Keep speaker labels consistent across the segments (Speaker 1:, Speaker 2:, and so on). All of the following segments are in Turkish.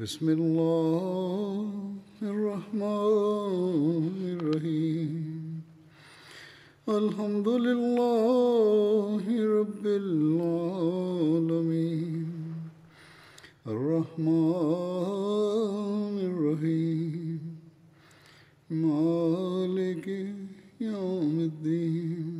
Speaker 1: بسم اللہ الرحمن الرحیم۔ الحمد للہ رب العالمین۔ الرحمن الرحیم۔ مالک یوم الدین۔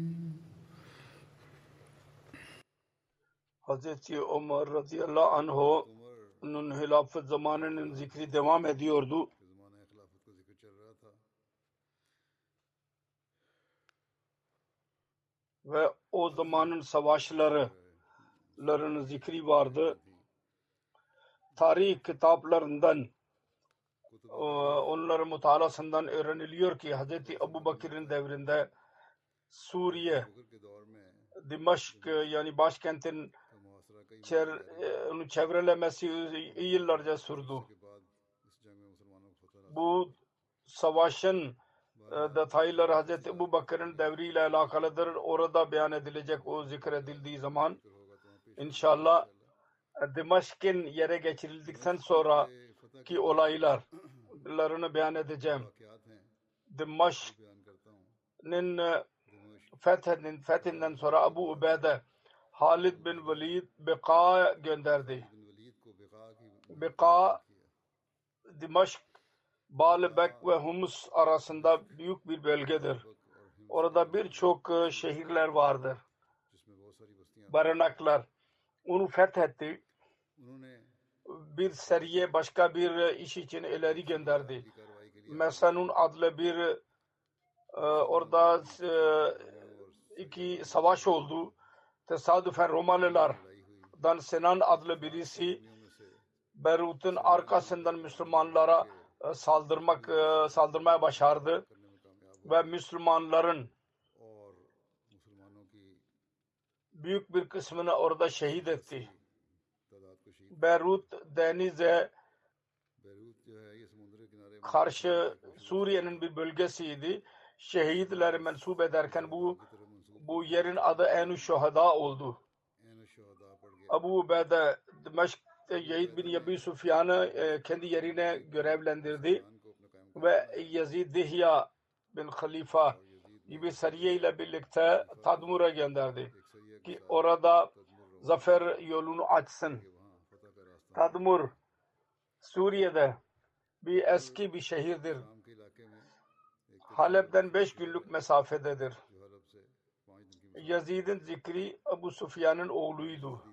Speaker 2: Hazreti Ömer radıyallahu anh'ın hilafet zamanının zikri devam ediyordu. Ve o zamanın savaşlarının zikri vardı. Tarih kitaplarından e, onların mutalasından öğreniliyor ki Hz. Ebu Bakır'ın devrinde Suriye, Dimaşk yani başkentin e, onu çevrelemesi yıllarca sürdü. Bu savaşın e, detayları Hz. Ebu Bakır'ın devriyle alakalıdır. Orada beyan edilecek o zikredildiği zaman inşallah Dimaşk'in yere geçirildikten sonra ki olaylarını beyan edeceğim. Dimaşk'ın e, fethinden, fethinden sonra Abu Ubeyde Halid bin Velid Beka'ya gönderdi. Beka Dimaşk, Baalbek ve Humus arasında büyük bir bölgedir. Orada birçok e, şehirler vardır. Barınaklar. Onu fethetti. Bir seriye başka bir e, iş için ileri gönderdi. Mesanun adlı bir e, orada iki savaş oldu tesadüfen Romalılardan Sinan adlı birisi Beyrut'un arkasından Müslümanlara e, saldırmak e, saldırmaya başardı ve Müslümanların büyük bir kısmını orada şehit etti. Beyrut denize karşı Suriye'nin bir bölgesiydi. Şehitleri mensup ederken bu bu yerin adı Enu Şuhada oldu. Abu Ubeyde Dimeşk'te Yehid bin Yabi Sufyan'ı e, kendi yerine görevlendirdi. Ve Yazid Dihya bin Khalifa gibi Sariye ile birlikte Tadmur'a gönderdi ki orada zafer yolunu açsın. Tadmur Suriye'de bir eski bir şehirdir. Halep'ten beş günlük mesafededir. Yazid'in zikri Abu Sufyan'ın oğluydu.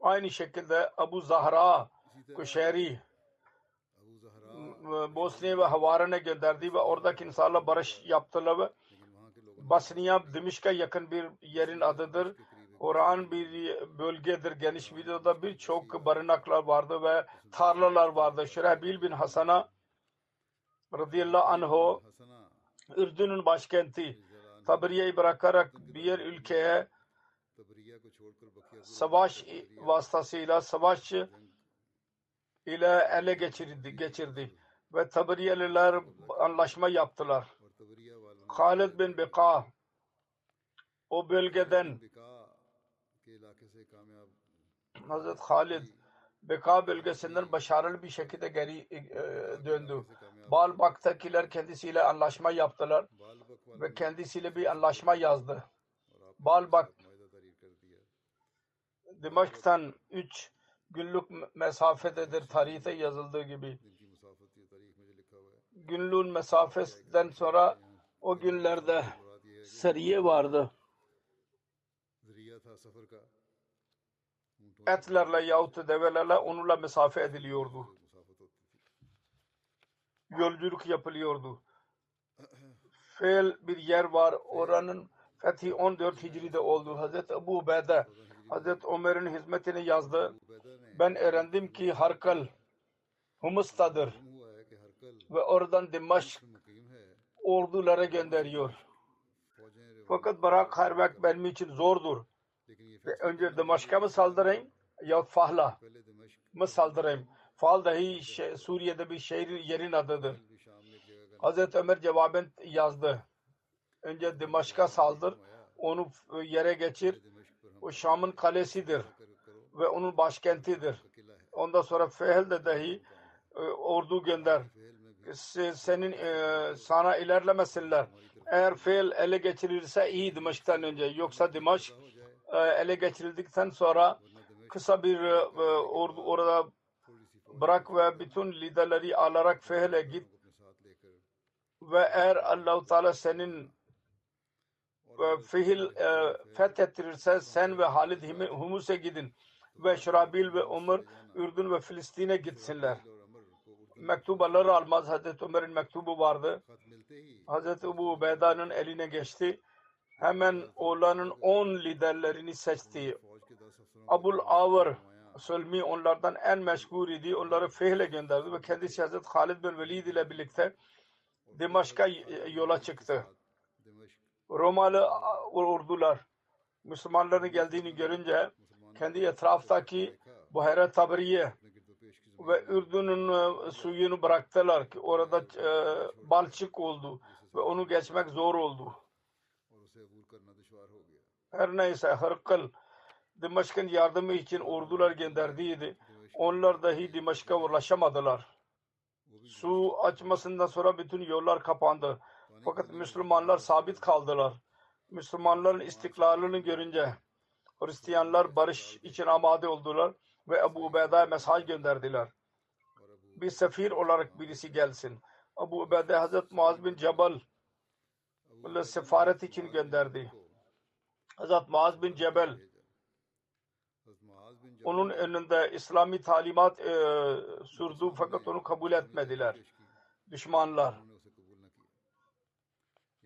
Speaker 2: Aynı şekilde Abu Zahra Kuşeri Bosna'ya ve Havaran'a gönderdi ve oradaki insanla barış yaptılar ve Basniya Dimişk'e yakın bir yerin adıdır. Kur'an bir bölgedir. Geniş bir da birçok barınaklar vardı ve tarlalar vardı. Şurabil bin Hasan'a radıyallahu anh'u Ürdün'ün başkenti Tabriye'yi bırakarak bir ülkeye savaş vasıtasıyla savaş ile ele geçirdi, geçirdi. ve Tabriyeliler anlaşma yaptılar. Halid bin Bika o bölgeden Hazret Halid Beka bölgesinden başarılı bir şekilde geri e, döndü. Balbak'takiler kendisiyle anlaşma yaptılar ve kendisiyle bir anlaşma yazdı. Balbak Dimaşk'tan 3 günlük mesafededir tarihte yazıldığı gibi. Günlüğün mesafesinden sonra o günlerde seriye vardı. Etlerle yahut develerle onunla mesafe ediliyordu yolculuk yapılıyordu. Fel bir yer var. Oranın fethi 14 Hicri'de oldu. Hazreti Ebu Ubeyde Hazreti Ömer'in hizmetini yazdı. Ben öğrendim ki Harkal Humus'tadır. Ve oradan Dimaşk ordulara gönderiyor. Fakat Barak harp benim için zordur. Ve önce Dimaşk'a mı saldırayım? Ya Fahla mı saldırayım? Fal dahi şey, Suriye'de bir şehir yerin adıdır. Hazreti Ömer cevaben yazdı. Önce Dimaşk'a saldır, onu e, yere geçir. O Şam'ın kalesidir ve onun başkentidir. Ondan sonra Fehel'de dahi e, ordu gönder. E, senin sana ilerlemesinler. Eğer Fehl ele geçirilirse iyi Dimaşk'tan önce. Yoksa Dimaşk ele geçirildikten sonra kısa bir orada bırak ve bütün liderleri alarak fehle git ve eğer allah Teala senin ve fihil e, fethettirirse sen ve Halid Humus'e gidin ve Şurabil ve Umar Ürdün ve Filistin'e gitsinler. Mektup alır almaz Hazreti Ömer'in mektubu vardı. Hazreti Ebu Ubeyda'nın eline geçti. Hemen oğlanın on liderlerini seçti. Abul Avr Sölmi onlardan en meşgul idi. Onları fehle gönderdi ve kendisi Hazreti Halid bin Velid ile birlikte Dimaşk'a yola çıktı. Romalı ordular Müslümanların geldiğini görünce kendi etraftaki Buhayra Tabriye ve Ürdün'ün e, suyunu bıraktılar ki orada e, balçık oldu ve onu geçmek zor oldu. Her neyse Hırkıl Dimaşk'ın yardımı için ordular gönderdiydi. Onlar dahi Dimaşk'a ulaşamadılar. Su açmasından sonra bütün yollar kapandı. Fakat Müslümanlar sabit kaldılar. Müslümanların istiklalini görünce Hristiyanlar barış için amade oldular ve Ebu Ubeyda'ya mesaj gönderdiler. Bir sefir olarak birisi gelsin. Ebu Ubeyde Hazreti Muaz bin Cebel sefaret için gönderdi. Hazreti Muaz bin Cebel onun önünde İslami talimat e, sürdü fakat onu kabul etmediler. Düşmanlar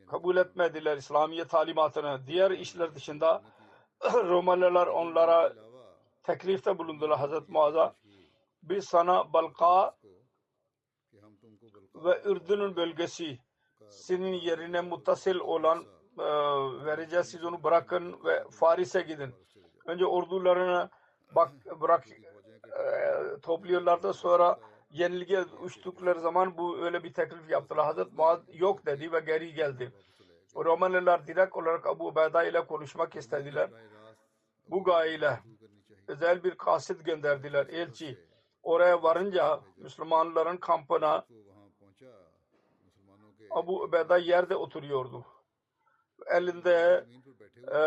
Speaker 2: kabul etmediler İslamiye talimatını. Diğer işler dışında Romalılar onlara teklifte bulundular Hazreti Muaz'a. Biz sana Balka ve Ürdün'ün bölgesi senin yerine muttasil olan e, vereceğiz siz onu bırakın ve Faris'e gidin. Önce ordularını bak bırak e, topluyorlardı sonra yenilgiye uçtukları zaman bu öyle bir teklif yaptılar. Hazret Muaz yok dedi ve geri geldi. Romalılar direkt olarak Abu Ubeyda ile konuşmak istediler. Bu gayeyle özel bir kasit gönderdiler elçi. Oraya varınca Müslümanların kampına Abu Ubeyda yerde oturuyordu. Elinde e,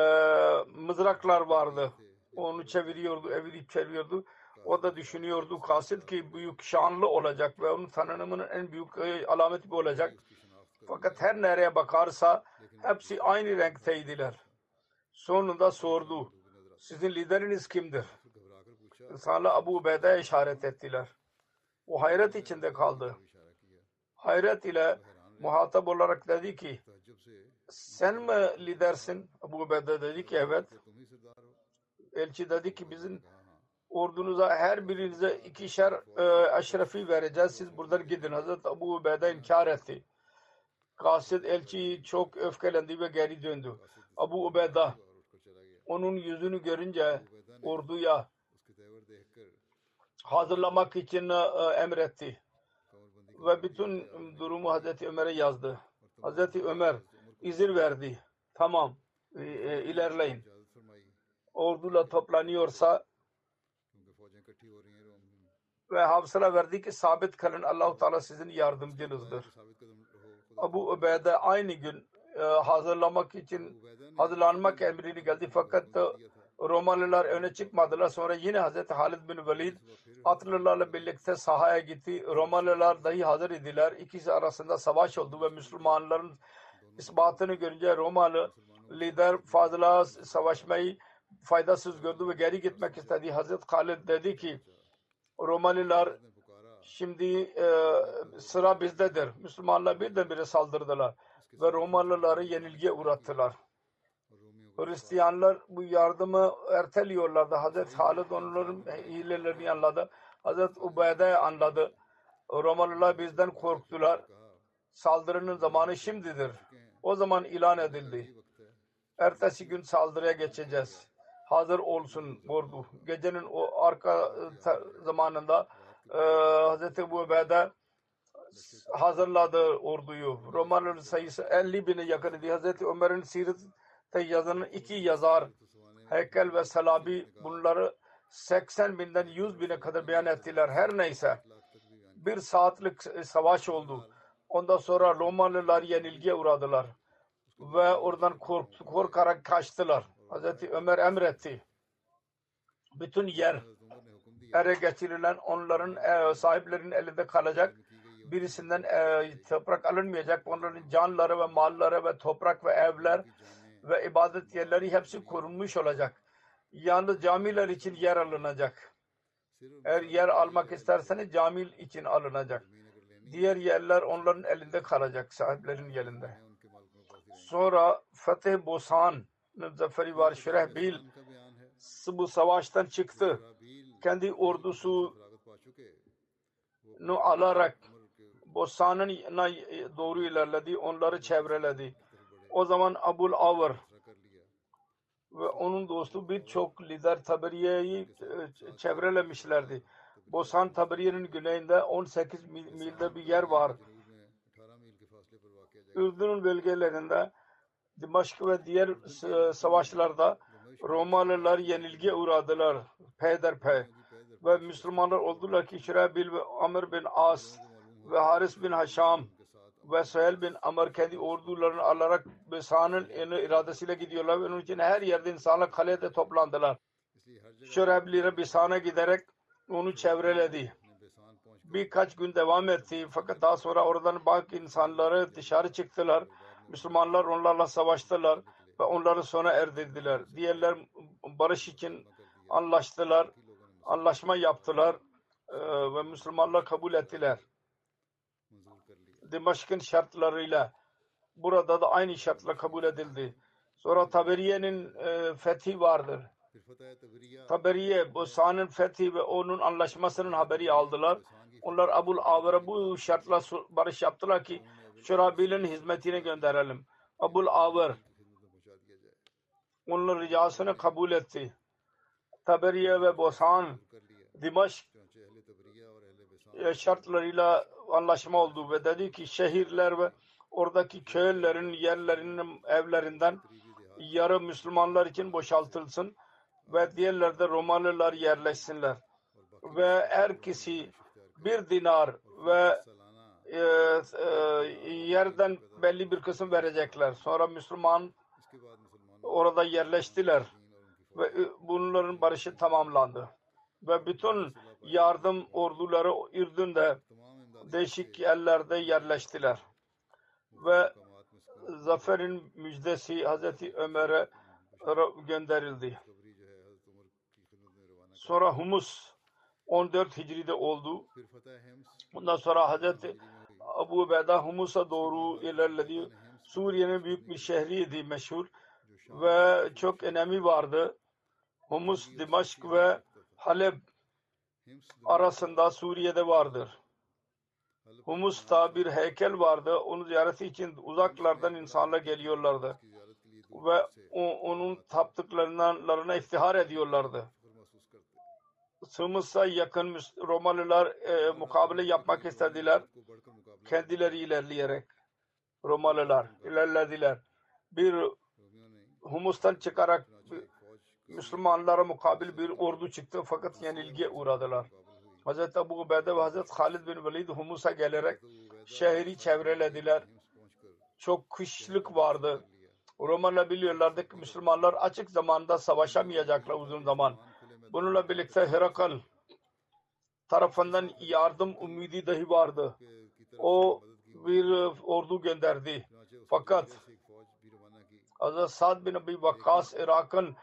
Speaker 2: mızraklar vardı. Onu çeviriyordu, evirip çeviriyordu. O da düşünüyordu, kasıt ki büyük şanlı olacak ve onun tanınımının en büyük e, alameti bu olacak. Fakat her nereye bakarsa hepsi aynı renkteydiler. Sonunda sordu. Sizin lideriniz kimdir? Risale Abu Ubeyde'ye işaret ettiler. O hayret içinde kaldı. Hayret ile muhatap olarak dedi ki sen mi lidersin? Abu Ubeyde dedi ki evet elçi dedi ki bizim ordunuza her birinize ikişer e, aşrafi vereceğiz. Siz buradan gidin. Hazreti Abu Ubeyde inkar etti. Kasıt elçi çok öfkelendi ve geri döndü. Abu
Speaker 1: Ubeyda
Speaker 2: onun yüzünü görünce orduya hazırlamak için e, emretti. Ve bütün durumu Hazreti Ömer'e yazdı. Hazreti Ömer izin verdi. Tamam e, e, ilerleyin orduyla toplanıyorsa ve hafsara verdi ki sabit kalın Allahu Teala sizin yardımcınızdır. Abu Ubeyde aynı gün e, hazırlamak için hazırlanmak emrini geldi fakat Romalılar öne çıkmadılar. Sonra yine Hazreti Halid bin Velid atlılarla birlikte sahaya gitti. Romalılar dahi hazır idiler. İkisi arasında savaş oldu ve Müslümanların ispatını görünce Romalı lider fazla savaşmayı faydasız gördü ve geri gitmek istedi. Hazreti Halid dedi ki Romalılar şimdi e, sıra bizdedir. Müslümanlar birdenbire saldırdılar ve Romalıları yenilgiye uğrattılar. Hristiyanlar bu yardımı erteliyorlardı. Hazreti Halid onların hilelerini anladı. Hazreti Ubeyde anladı. Romalılar bizden korktular. Saldırının zamanı şimdidir. O zaman ilan edildi. Ertesi gün saldırıya geçeceğiz. Hazır olsun ordu. Gecenin o arka e, zamanında e, Hazreti Ebu Ubeyde hazırladı orduyu. Romalıların sayısı 50 bine yakın idi. Hazreti Ömer'in sirette yazılan iki yazar Heykel ve Salabi bunları 80 binden 100 bine kadar beyan ettiler. Her neyse bir saatlik savaş oldu. Ondan sonra Romalılar yenilgiye uğradılar. Ve oradan kork, korkarak kaçtılar. Hazreti Ömer emretti. Bütün yer ere geçirilen onların e, sahiplerinin elinde kalacak. Birisinden e, toprak alınmayacak. Onların canları ve malları ve toprak ve evler ve ibadet yerleri hepsi korunmuş olacak. Yalnız camiler için yer alınacak. Eğer yer almak isterseniz cami için alınacak. Diğer yerler onların elinde kalacak, sahiplerin elinde. Sonra Fetih Bosan'ın zaferi var. Şerehbil bu savaştan çıktı. Kendi ordusunu alarak Bosan'ın doğru ilerledi. Onları çevreledi. O zaman Abul Avr ve onun dostu birçok lider Taberiye'yi e, çevrelemişlerdi. Bosan Taberiye'nin güneyinde 18 mil- milde bir yer var. Ürdün'ün bölgelerinde Dimaşk ve diğer s- savaşlarda Romalılar yenilgiye uğradılar peyderpey ve Müslümanlar oldular ki Şirabil ve Amr bin As ve Haris bin Haşam ve Suheyl bin Amr kendi ordularını alarak Besa'nın iradesiyle gidiyorlar ve onun için her yerde insanlar kalede toplandılar. Şurabli'ye Besa'na giderek onu çevreledi. Birkaç gün devam etti fakat daha sonra oradan bazı insanları dışarı çıktılar. Müslümanlar onlarla savaştılar ve onları sona erdirdiler. Diğerler barış için anlaştılar, anlaşma yaptılar eee, ve Müslümanlar kabul ettiler. Dimaşk'ın şartlarıyla burada da aynı şartla kabul edildi. Sonra Taberiye'nin e, fethi vardır. Taberiye, Bosa'nın fethi ve onun anlaşmasının haberi aldılar. Onlar Abul Avr'a bu şartla barış yaptılar ki Şurabil'in hizmetine gönderelim. Abul Avr onun ricasını kabul etti. Taberiye ve Bosan Dimaşk e, şartlarıyla anlaşma oldu ve dedi ki şehirler ve oradaki köylerin yerlerinin evlerinden yarı Müslümanlar için boşaltılsın ve diğerlerde Romalılar yerleşsinler ve her kişi bir dinar ve e, e, yerden belli bir kısım verecekler. Sonra Müslüman orada yerleştiler ve e, bunların barışı tamamlandı. Ve bütün yardım orduları Ürdün'de değişik yerlerde yerleştiler. Ve zaferin müjdesi Hazreti Ömer'e gönderildi. Sonra Humus 14 Hicri'de oldu. Bundan sonra Hazreti Abu Ubeyda Humus'a doğru ilerledi. Suriye'nin büyük bir şehriydi meşhur ve çok önemi vardı. Humus, Dimaşk ve Halep arasında Suriye'de vardır. Humus'ta bir heykel vardı. Onu ziyareti için uzaklardan insanlar geliyorlardı. Ve onun taptıklarına iftihar ediyorlardı. Humus'a yakın Romalılar e, mukabele yapmak istediler. Kendileri ilerleyerek Romalılar ilerlediler. Bir Humus'tan çıkarak Müslümanlara mukabil bir ordu çıktı fakat yenilgiye uğradılar. Hazreti Ebu Ubeyde ve Hazreti Halid bin Velid Humus'a gelerek şehri çevrelediler. Çok kışlık vardı. Romalılar biliyorlardı ki Müslümanlar açık zamanda savaşamayacaklar uzun zaman. Bununla birlikte Herakl tarafından yardım umidi dahi vardı o e, e, bir ordu gönderdi. Fakat Hazreti Sa'd bin Abi Vakkas Irak'ın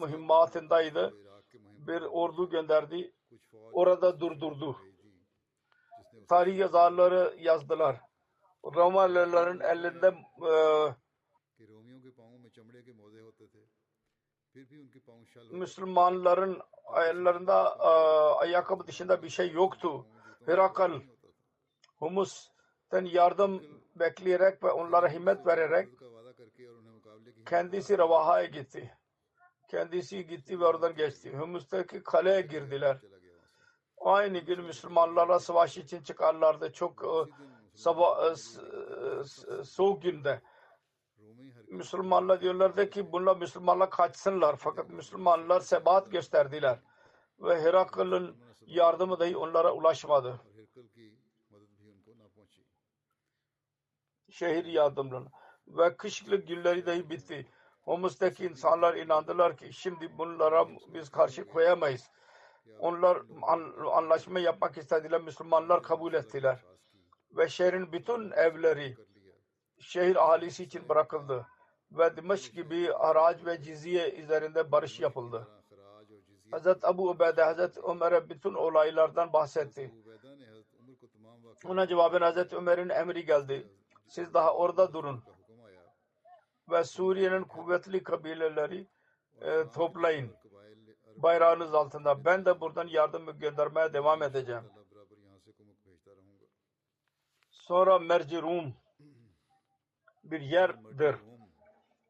Speaker 2: mühimmatındaydı. Bir ordu gönderdi. Orada durdurdu. Tarih yazarları yazdılar. Romalıların elinde e, Müslümanların ayarlarında e, ayakkabı dışında bir şey yoktu. Herakl humusten yardım bekleyerek ve onlara himmet vererek kendisi Ravaha'ya gitti. Kendisi gitti ve oradan geçti. Humus'taki kaleye girdiler. Aynı gün Müslümanlara savaş için çıkarlardı. Çok e, sabah e, e, soğuk günde. Müslümanlar diyorlardı ki bunlar Müslümanlar kaçsınlar. Fakat Müslümanlar sebat gösterdiler. Ve Herakl'ın yardımı dahi onlara ulaşmadı. şehir yardımlarına ve kışlık günleri dahi bitti. Homs'taki insanlar inandılar ki şimdi bunlara biz karşı koyamayız. Onlar anlaşma yapmak istediler. Müslümanlar kabul ettiler. Ve şehrin bütün evleri şehir ahalisi için bırakıldı. Ve Dimeş gibi haraç ve ciziye üzerinde barış yapıldı. Hz. Abu Ubeyde Hz. Ömer'e bütün olaylardan bahsetti. Ona cevaben Hz. Ömer'in emri geldi siz daha orada durun ve Suriye'nin kuvvetli kabileleri e, toplayın bayrağınız altında. Ben de buradan yardım göndermeye devam edeceğim. Sonra Merci Rum bir yerdir.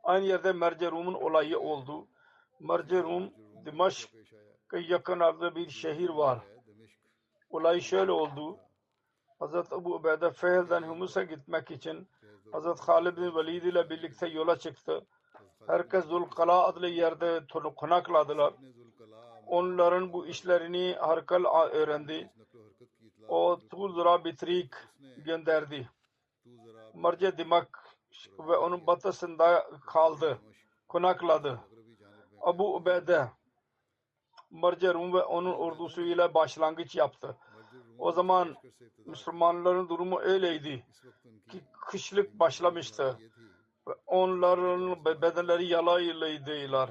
Speaker 2: Aynı yerde Merci Rum'un olayı oldu. Merci Rum
Speaker 1: Dimaşk'a yakın
Speaker 2: adlı bir şehir var. Olay şöyle oldu. Hazreti Ebu Ubeyde Fehl'den Humus'a gitmek için Hazreti Halid bin Velid ile birlikte yola çıktı. Herkes Zulkala adlı yerde konakladılar. Onların bu işlerini Harkal öğrendi. O Tuzra Bitrik gönderdi. Marce Dimak ve onun batısında kaldı. Konakladı. Abu Ubeyde Marce Rum ve onun ordusuyla başlangıç yaptı. O zaman Müslümanların durumu öyleydi ki kışlık başlamıştı. Onların bedenleri
Speaker 1: yalaylaydıylar.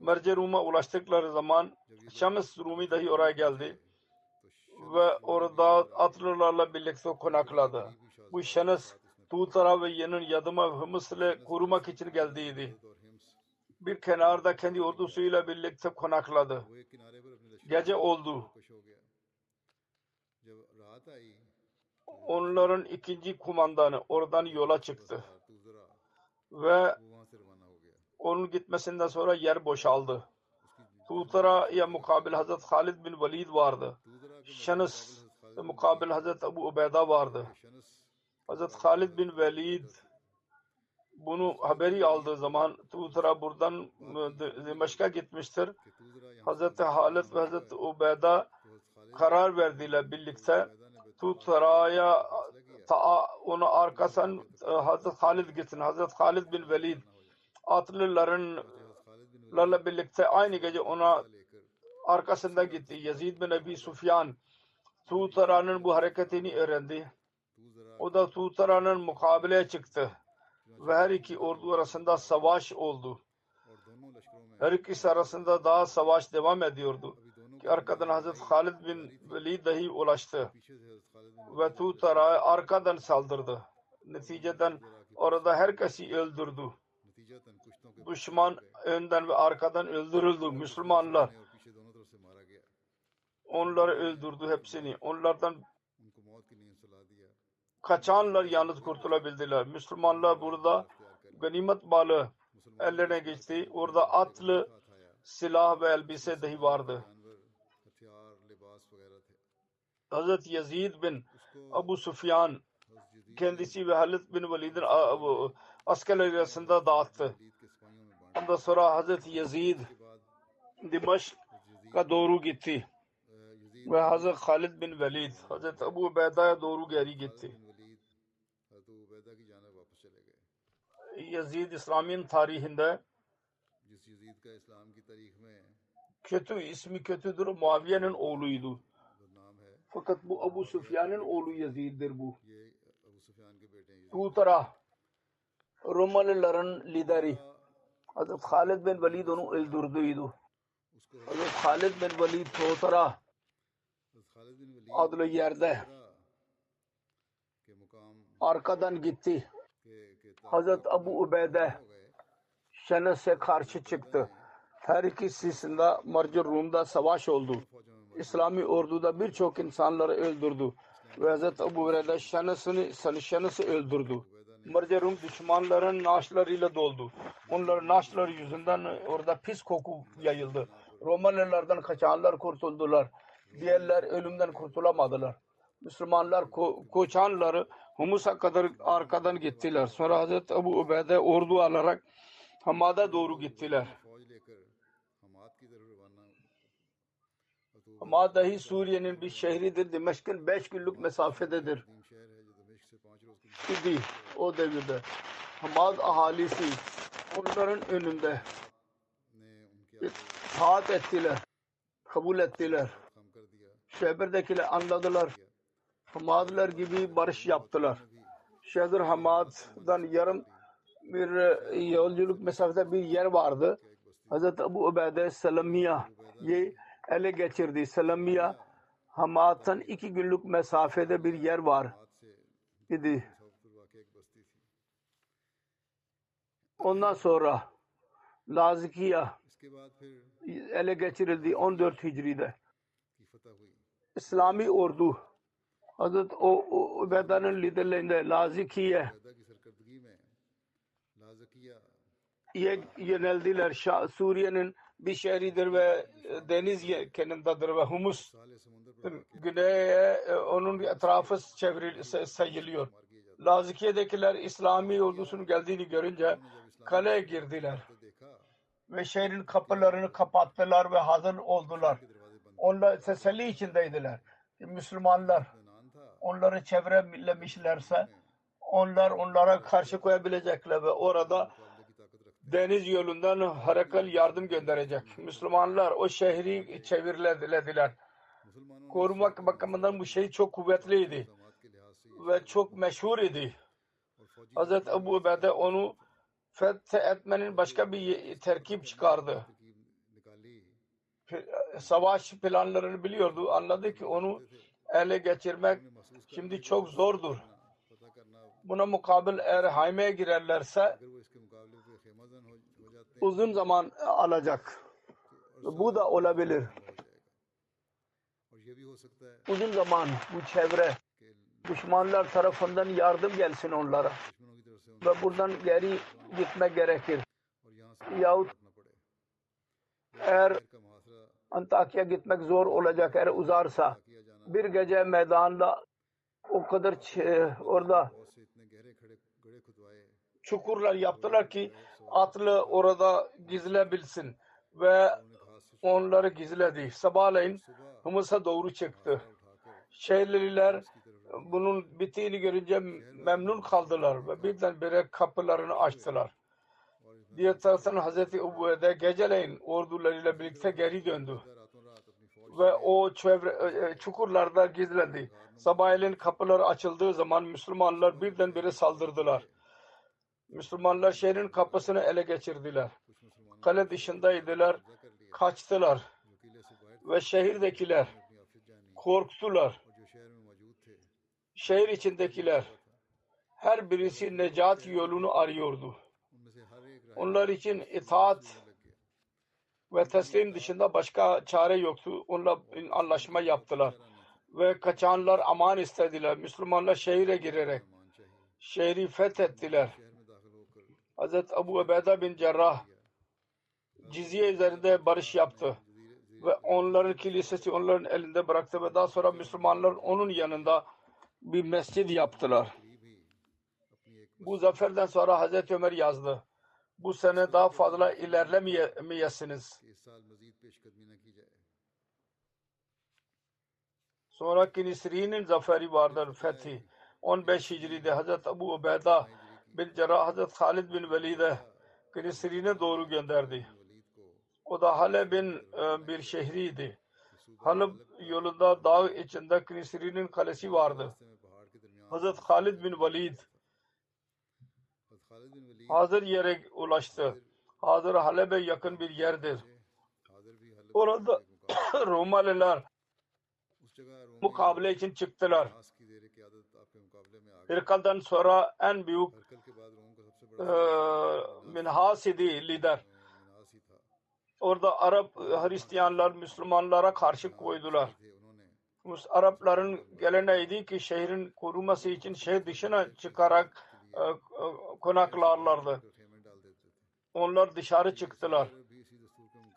Speaker 2: Merce Rum'a ulaştıkları zaman Şems Rumi dahi oraya geldi ve orada atlılarla birlikte konakladı. Bu Şenes Tuğtara ve Yenin yadıma Hıms'le korumak için geldiydi. Bir kenarda kendi ordusuyla birlikte konakladı. Gece oldu. Onların ikinci kumandanı oradan yola çıktı. Ve onun gitmesinden sonra yer boşaldı. Tutara'ya mukabil Hazret Halid bin Velid vardı. Şenis mukabil Hazret Ebu Ubeyda vardı. Hazret Halid bin Velid bunu haberi aldığı zaman Tutra buradan Dimeşk'e gitmiştir. Hazreti Halit ve Hazreti Ubeyda karar verdiler birlikte
Speaker 1: Tut
Speaker 2: saraya ta, onu arkasından e, Hazret Halid gitsin. Hazret Halid bin Velid atlılarınla birlikte aynı gece ona arkasından gitti. Yazid bin Ebi Sufyan Tuğtara'nın bu hareketini öğrendi. O da Tuğtara'nın mukabileye çıktı. Ve her iki ordu arasında savaş oldu. Her ikisi arasında daha savaş devam ediyordu. Ki arkadan Hazreti Halid bin Velid dahi ulaştı ve Tutar'a arkadan saldırdı. Neticeden orada herkesi öldürdü. Düşman önden ve arkadan öldürüldü. Müslümanlar onları öldürdü hepsini. Onlardan kaçanlar yalnız kurtulabildiler. Müslümanlar burada ganimet malı ellerine geçti. Orada atlı silah ve elbise dahi vardı. Hz. Yazid bin Abu Sufyan kendisi ve Halid bin Velid'in askerleri arasında dağıttı. Ondan sonra Hazreti Yazid Dimaşk'a doğru gitti. Ve Hazreti Halid bin Velid Hazreti Abu Ubeyda'ya doğru geri gitti. Yazid İslam'ın tarihinde kötü ismi kötüdür Muaviye'nin oğluydu. Fakat bu Abu Sufyan'ın oğlu Yazid'dir bu. Tuğtara Romalıların lideri Hazreti Halid bin Velid onu öldürdüydü. Hazreti Halid bin Velid
Speaker 1: Tuğtara
Speaker 2: adlı yerde arkadan gitti. Hazreti Abu Ubeyde Şenes'e karşı çıktı. Her ikisinde Marcur Rum'da savaş oldu. İslami orduda birçok insanları öldürdü. Ve Hz. Ebu Hureyre şenesini, şenesi öldürdü. Merce Rum düşmanların naşlarıyla doldu. Onların naşları yüzünden orada pis koku yayıldı. Romalılardan kaçanlar kurtuldular. Diğerler ölümden kurtulamadılar. Müslümanlar ko koçanları Humus'a kadar arkadan gittiler. Sonra Hazreti Ebu Ubeyde ordu alarak Hamad'a doğru gittiler. ama dahi Suriye'nin bir şehridir. Dimeşk'in beş günlük mesafededir. İdi o devirde. Hamad ahalisi onların önünde itaat ettiler. Kabul ettiler. Şehirdekiler anladılar. Hamadlar gibi barış yaptılar. Şehir Hamad'dan yarım bir e, yolculuk mesafede bir yer vardı. Hz. Ebu Ubeyde Selamiye ele geçirdi. Selamiya Hamad'dan iki günlük mesafede bir yer var idi. Ondan sonra
Speaker 1: Lazikiya
Speaker 2: ele geçirildi 14 Hicri'de. İslami ordu Hazret o, o Ubedan'ın liderliğinde Lazikiye yenildiler. Suriye'nin bir şehridir ve e, deniz kenarındadır ve humus güneye e, onun etrafı çevril, sayılıyor. Lazikiye'dekiler İslami ordusunun geldiğini görünce kaleye girdiler ve şehrin kapılarını kapattılar ve hazır oldular. Onlar teselli içindeydiler. Müslümanlar onları çevrelemişlerse onlar onlara karşı koyabilecekler ve orada deniz yolundan harakal yardım gönderecek. Müslümanlar o şehri çevirlediler. Korumak bakımından bu şey çok kuvvetliydi ve çok meşhur idi. Hz. Ebu Ubede onu feth etmenin başka bir terkip çıkardı. Savaş planlarını biliyordu. Anladı ki onu ele geçirmek şimdi çok zordur. Buna mukabil eğer haymeye girerlerse uzun zaman alacak. Bu da olabilir. Uzun zaman bu çevre düşmanlar tarafından yardım gelsin onlara. Ve buradan geri gitme gerekir. Yahut eğer Antakya gitmek zor olacak eğer uzarsa bir gece meydanda o kadar orada çukurlar yaptılar ki atlı orada gizlebilsin ve onları gizledi. Sabahleyin Humus'a doğru çıktı. Şehirliler bunun bittiğini görünce memnun kaldılar ve birdenbire kapılarını açtılar. Diğer taraftan Hazreti Ubu'da geceleyin ordularıyla birlikte geri döndü. Ve o çevre, e, e, çukurlarda gizlendi. Sabahleyin kapılar açıldığı zaman Müslümanlar birdenbire saldırdılar. Müslümanlar şehrin kapısını ele geçirdiler. Kale dışındaydılar, kaçtılar. Ve şehirdekiler korktular. Şehir içindekiler her birisi necat yolunu arıyordu. Onlar için itaat ve teslim dışında başka çare yoktu. Onunla anlaşma yaptılar. Ve kaçanlar aman istediler. Müslümanlar şehire girerek şehri fethettiler Hazreti Abu Ubeda bin Cerrah cizye üzerinde barış yaptı ve onların kilisesi onların elinde bıraktı ve daha sonra Müslümanlar onun yanında bir mescid yaptılar. Bu zaferden sonra Hazreti Ömer yazdı. Bu sene daha fazla ilerlemeyesiniz. Sonra Kinisri'nin zaferi vardır fethi. 15 Hicri'de Hazreti Abu Ubeda bin Cerrah Hazret Halid bin Velid'e Knisri'ne doğru gönderdi. O da Haleb'in e, bir şehriydi. Halep yolunda dağ içinde Knisri'nin kalesi vardı. Hazret Halid bin Velid hazır yere ulaştı. Hazır Halep'e yakın bir yerdir. Orada Romalılar mukabele için çıktılar. Irkal'dan sonra en büyük e, Minhasidi lider. Orada Arap Hristiyanlar Müslümanlara karşı koydular. Arapların geleneğiydi ki şehrin koruması için şehir dışına çıkarak e, konaklarlardı. Onlar dışarı çıktılar.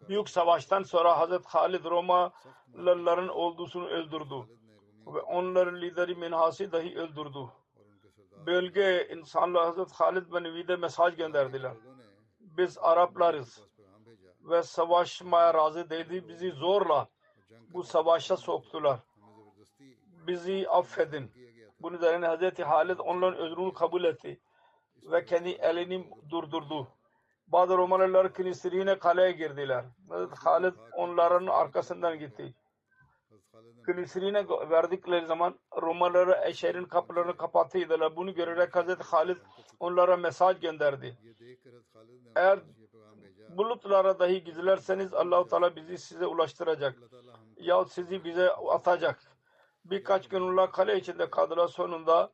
Speaker 2: Büyük savaştan sonra Hazret Halid Romalıların ordusunu öldürdü. Ve onların lideri Minhas'ı dahi öldürdü bölge insanlar Hazret Halid bin Vide mesaj gönderdiler. Biz Araplarız ve savaşmaya razı değildi. Bizi zorla bu savaşa soktular. Bizi affedin. Bunun üzerine Hazreti Halid onların özrünü kabul etti ve kendi elini durdurdu. Bazı Romalılar kiliseliğine kaleye girdiler. Hazreti Halid onların arkasından gitti. Kilisirine verdikleri zaman Romaları Eşer'in kapılarını kapatıydılar. Bunu görerek Hazreti Halid onlara mesaj gönderdi. Eğer bulutlara dahi gizlerseniz Allahu Teala bizi size ulaştıracak. Ya sizi bize atacak. Birkaç gün onlar kale içinde kaldılar. Sonunda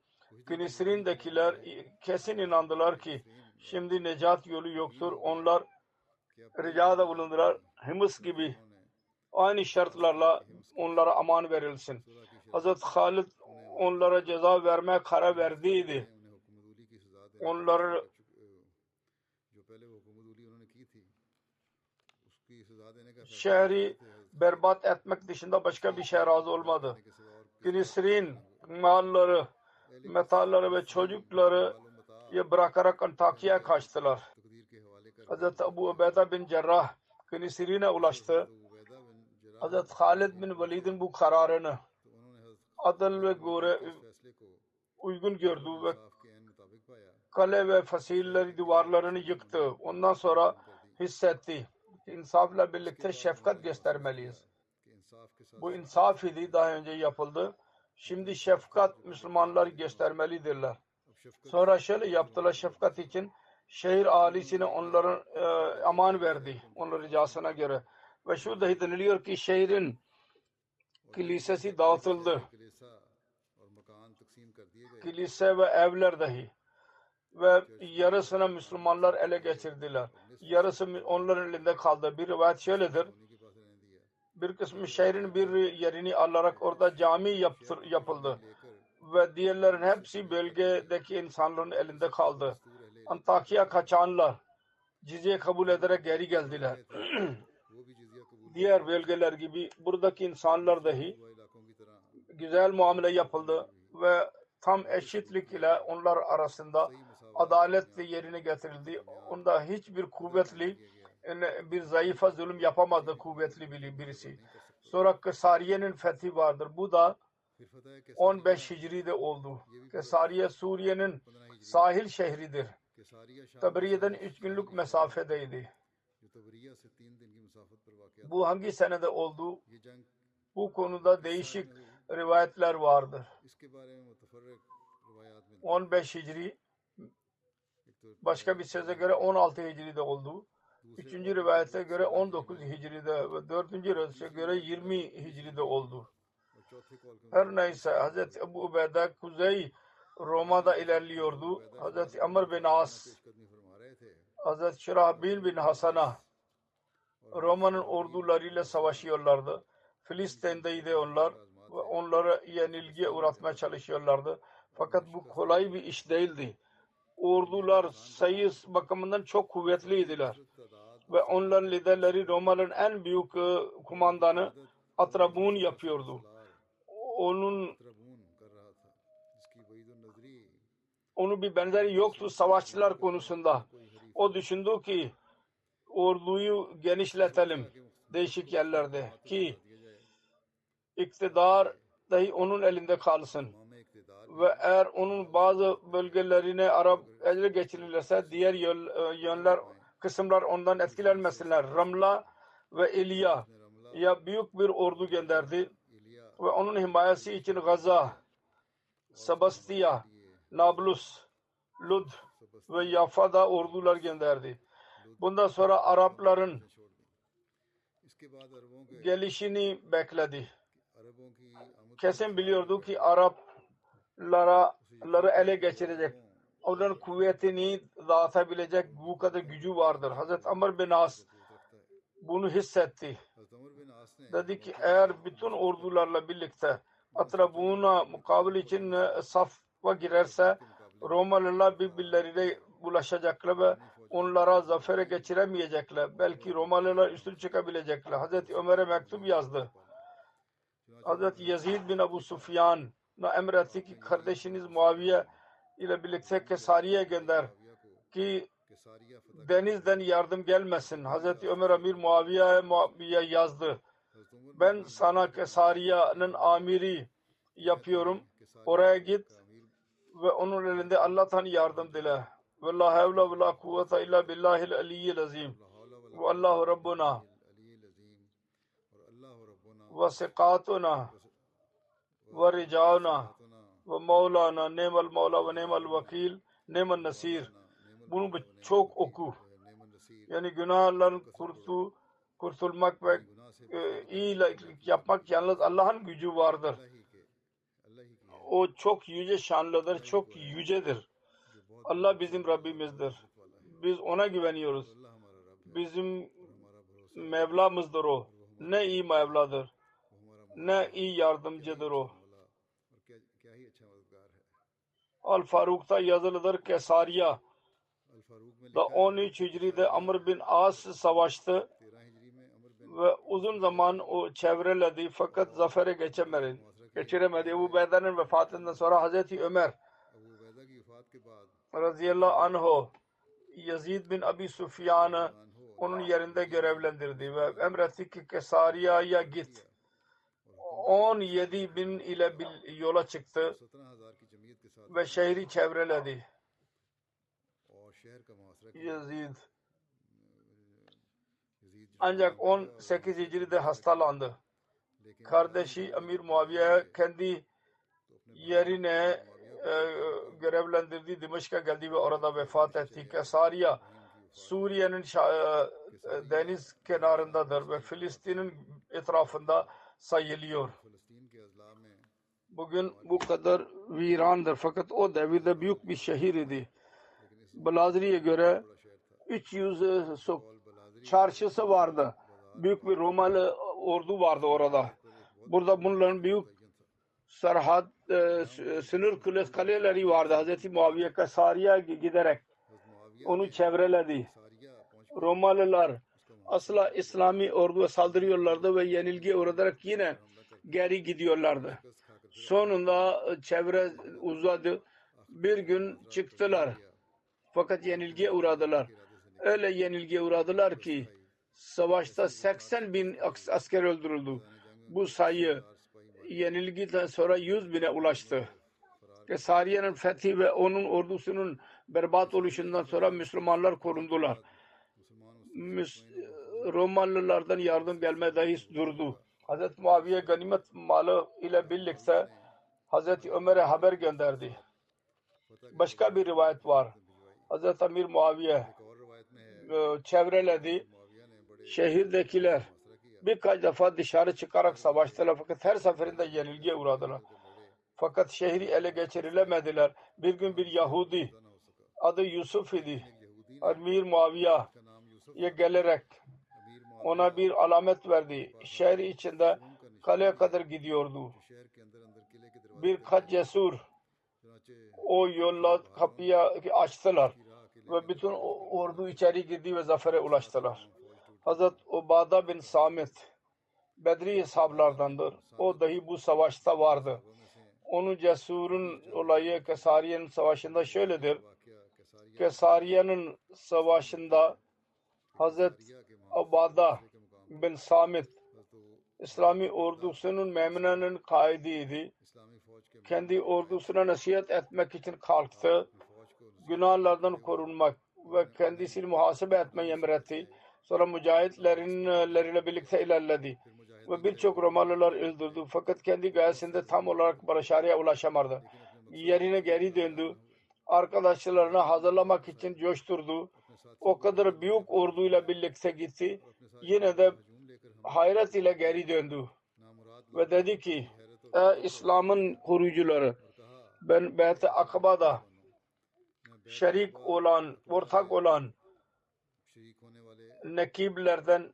Speaker 2: Kilisrin'dekiler kesin inandılar ki şimdi necat yolu yoktur. Onlar ricada bulundular. Himus gibi aynı şartlarla onlara aman verilsin. Hazreti Halid onlara ceza vermeye karar verdiydi. Onları şehri berbat etmek dışında başka bir şey razı olmadı. Günisirin malları, metalları ve çocukları bırakarak Antakya'ya kaçtılar. Hz. Abu Ubeyda bin Cerrah Günisirin'e ulaştı Hazret Halid bin Velid'in bu kararını adil ve
Speaker 1: gore
Speaker 2: uygun gördü ve kale ve fasilleri duvarlarını yıktı. Ondan sonra hissetti. İnsafla birlikte şefkat göstermeliyiz. Bu insaf idi daha önce yapıldı. Şimdi şefkat Müslümanlar göstermelidirler. Sonra şöyle yaptılar şefkat için şehir ahalisine onların e, aman verdi. Onların ricasına göre. Ve şu dahi deniliyor ki şehrin kilisesi dağıtıldı. Kilise ve evler dahi ve yarısına Müslümanlar ele geçirdiler. Yarısı onların elinde kaldı. Bir rivayet şöyledir. Bir kısmı şehrin bir yerini alarak orada cami yaptır, yapıldı. Ve diğerlerin hepsi bölgedeki insanların elinde kaldı. Antakya kaçanlar cizye kabul ederek geri geldiler diğer bölgeler gibi buradaki insanlar dahi güzel muamele yapıldı ve tam eşitlik ile onlar arasında adaletle yerine getirildi. Onda hiçbir kuvvetli bir zayıfa zulüm yapamadı kuvvetli birisi. Sonra Sariye'nin fethi vardır. Bu da 15 Hicri'de oldu. Kesariye Suriye'nin sahil şehridir. Tabriye'den 3 günlük mesafedeydi. Bu hangi senede oldu? Bu konuda değişik rivayetler vardır. 15 Hicri başka bir söze göre 16 Hicri'de oldu. Üçüncü rivayete göre 19 Hicri'de ve dördüncü rivayete göre 20 Hicri'de oldu. Her neyse Hz. Ebu Ubeyde Kuzey Roma'da ilerliyordu. Hz. Amr bin As Hazreti Şirabil bin Hasan'a Roma'nın ordularıyla savaşıyorlardı. Filistin'deydi onlar ve onları yenilgiye uğratmaya çalışıyorlardı. Fakat bu kolay bir iş değildi. Ordular sayı bakımından çok kuvvetliydiler. Ve onların liderleri Roma'nın en büyük e, kumandanı Atrabun yapıyordu. Onun onun bir benzeri yoktu savaşçılar konusunda. O düşündü ki orduyu genişletelim değişik yerlerde ki iktidar dahi onun elinde kalsın. Ve eğer onun bazı bölgelerine Arap ele geçirilirse diğer e, yönler kısımlar ondan etkilenmesinler. Ramla ve İlya ya büyük bir ordu gönderdi ve onun himayesi için Gaza, Sabastiya, Nablus, Lud ve Yafa'da ordular gönderdi. Bundan sonra Arapların gelişini bekledi. Kesin biliyordu ki Araplara ları ele geçirecek. Onların kuvvetini dağıtabilecek bu kadar gücü vardır. Hazreti Amr bin As bunu hissetti. Dedi ki eğer bütün ordularla birlikte Atrabuna mukabil için safa girerse Romalılar birbirleriyle bulaşacaklar ve onlara zafere geçiremeyecekler. Belki Romalılar üstün çıkabilecekler. Hazreti Ömer'e mektup yazdı. Hazreti Yazid bin Abu Sufyan'a emretti ki kardeşiniz Muaviye ile birlikte Kesari'ye gönder ki denizden yardım gelmesin. Hazreti Ömer Amir Muaviye'ye Muaviye yazdı. Ben sana Kesariye'nin amiri yapıyorum. Oraya git ve onun elinde Allah'tan yardım dile. Ve la havle ve la kuvvete illa billahil aliyyil azim. Ve Allahu Rabbuna ve sikatuna ve ricauna ve Mevlana ne'mel Mevla ve ne'mel vakil ne'mel nasir. Bunu çok oku. Yani günahların kurtu, kurtulmak ve e, iyilik yapmak yalnız Allah'ın gücü vardır. O çok yüce şanlıdır, çok yücedir. Allah bizim Rabbimizdir. Biz ona güveniyoruz. Bizim Mevlamızdır o. Ne iyi Mevladır. Ne iyi yardımcıdır o. Al Faruk'ta yazılıdır Kesariya da 13 Hicri'de Amr bin As savaştı ve uzun zaman o çevreledi fakat zafere geçemedi. Geçiremedi. Ebu Beydan'ın vefatından sonra Hazreti Ömer radıyallahu anhu Yazid bin Abi Sufyan'ı onun yerinde görevlendirdi ve emretti ki Kesariya'ya git. 17 bin ile bir yola çıktı ve şehri çevreledi. Yazid ancak 18 Hicri'de hastalandı. Kardeşi Amir Muaviye kendi yerine e, görevlendirdiği Dimişk'e geldi ve orada vefat etti. Kesariya Suriye'nin e, deniz kenarındadır ve Filistin'in etrafında sayılıyor. Bugün bu kadar virandır fakat o devirde büyük bir şehir idi. Blazri'ye göre 300 so- çarşısı vardı. Büyük bir Romalı ordu vardı orada. Burada bunların büyük serhat e, sınır kule kaleleri vardı. Hazreti Muaviye Kasari'ye giderek onu çevreledi. Romalılar asla İslami orduya saldırıyorlardı ve yenilgiye uğrayarak yine geri gidiyorlardı. Sonunda çevre uzadı. Bir gün çıktılar. Fakat yenilgiye uğradılar. Öyle yenilgiye uğradılar ki savaşta 80 bin asker öldürüldü. Bu sayı yenilgiden sonra 100 bine ulaştı. Kesariye'nin fethi ve onun ordusunun berbat oluşundan sonra Müslümanlar korundular. Müs Romalılardan yardım gelme dahi durdu. Hazreti Muaviye ganimet malı ile birlikte Hazreti Ömer'e haber gönderdi. Başka bir rivayet var. Hazreti Amir Muaviye e, çevreledi. Şehirdekiler birkaç defa dışarı çıkarak savaştılar fakat her seferinde yenilgiye uğradılar. Fakat şehri ele geçirilemediler. Bir gün bir Yahudi adı Yusuf idi. Amir Muaviye'ye gelerek ona bir alamet verdi. Şehir içinde kaleye kadar gidiyordu. Birkaç cesur o yolla kapıya açtılar ve bütün ordu içeri girdi ve zafere ulaştılar. Hazret Ubada bin Samit Bedri hesaplardandır. O dahi bu savaşta vardı. Onun cesurun olayı Kesariye'nin savaşında şöyledir. Kesariye'nin savaşında Hazret Ubada bin Samit İslami ordusunun Memune'nin kaidiydi. kendi ordusuna nasihat etmek için kalktı. Günahlardan korunmak ve kendisini muhasebe etmeyi emretti. Sonra mücahitlerinle birlikte ilerledi ve birçok Romalılar öldürdü. Fakat kendi gayesinde tam olarak başarıya ulaşamadı. Yerine geri döndü. Arkadaşlarını hazırlamak için coşturdu. O kadar büyük orduyla birlikte gitti. Yine de hayret ile geri döndü. Ve dedi ki Ey İslam'ın koruyucuları ben Beyt-i Akaba'da şerik olan, ortak olan nekiblerden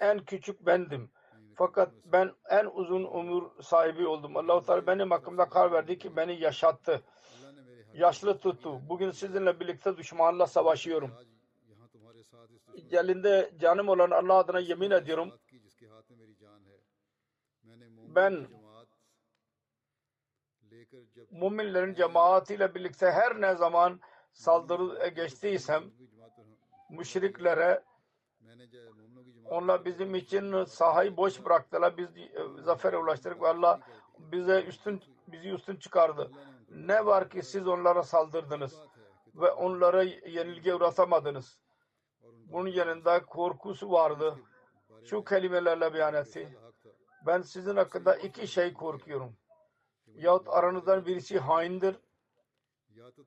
Speaker 2: en küçük bendim. Fakat ben en uzun ömür sahibi oldum. Allah-u Teala benim hakkımda karar verdi ki beni yaşattı. Yaşlı tuttu. Bugün sizinle birlikte düşmanla savaşıyorum. Elinde canım olan Allah adına yemin ediyorum. Ben müminlerin cemaatiyle birlikte her ne zaman saldırı geçtiysem müşriklere onlar bizim için sahayı boş bıraktılar. Biz e, zafere ulaştırdık ve Allah bize üstün bizi üstün çıkardı. Ne var ki siz onlara saldırdınız ve onlara yenilgi uğratamadınız. Bunun yanında korkusu vardı. Şu kelimelerle beyan etti. Ben sizin hakkında iki şey korkuyorum. Yahut aranızdan birisi haindir.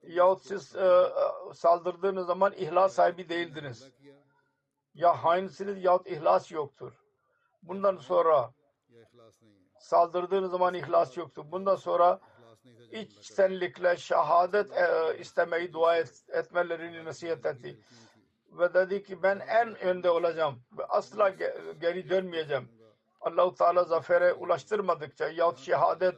Speaker 2: Yahut siz e, saldırdığınız zaman ihlas sahibi değildiniz. Ya hainsiniz yahut ihlas yoktur. Bundan sonra saldırdığınız zaman ihlas yoktur. Bundan sonra içtenlikle şehadet e, istemeyi dua et, etmelerini nasihat etti. Ve dedi ki ben en önde olacağım asla ge- geri dönmeyeceğim. Allahu Teala zafere ulaştırmadıkça yahut şehadet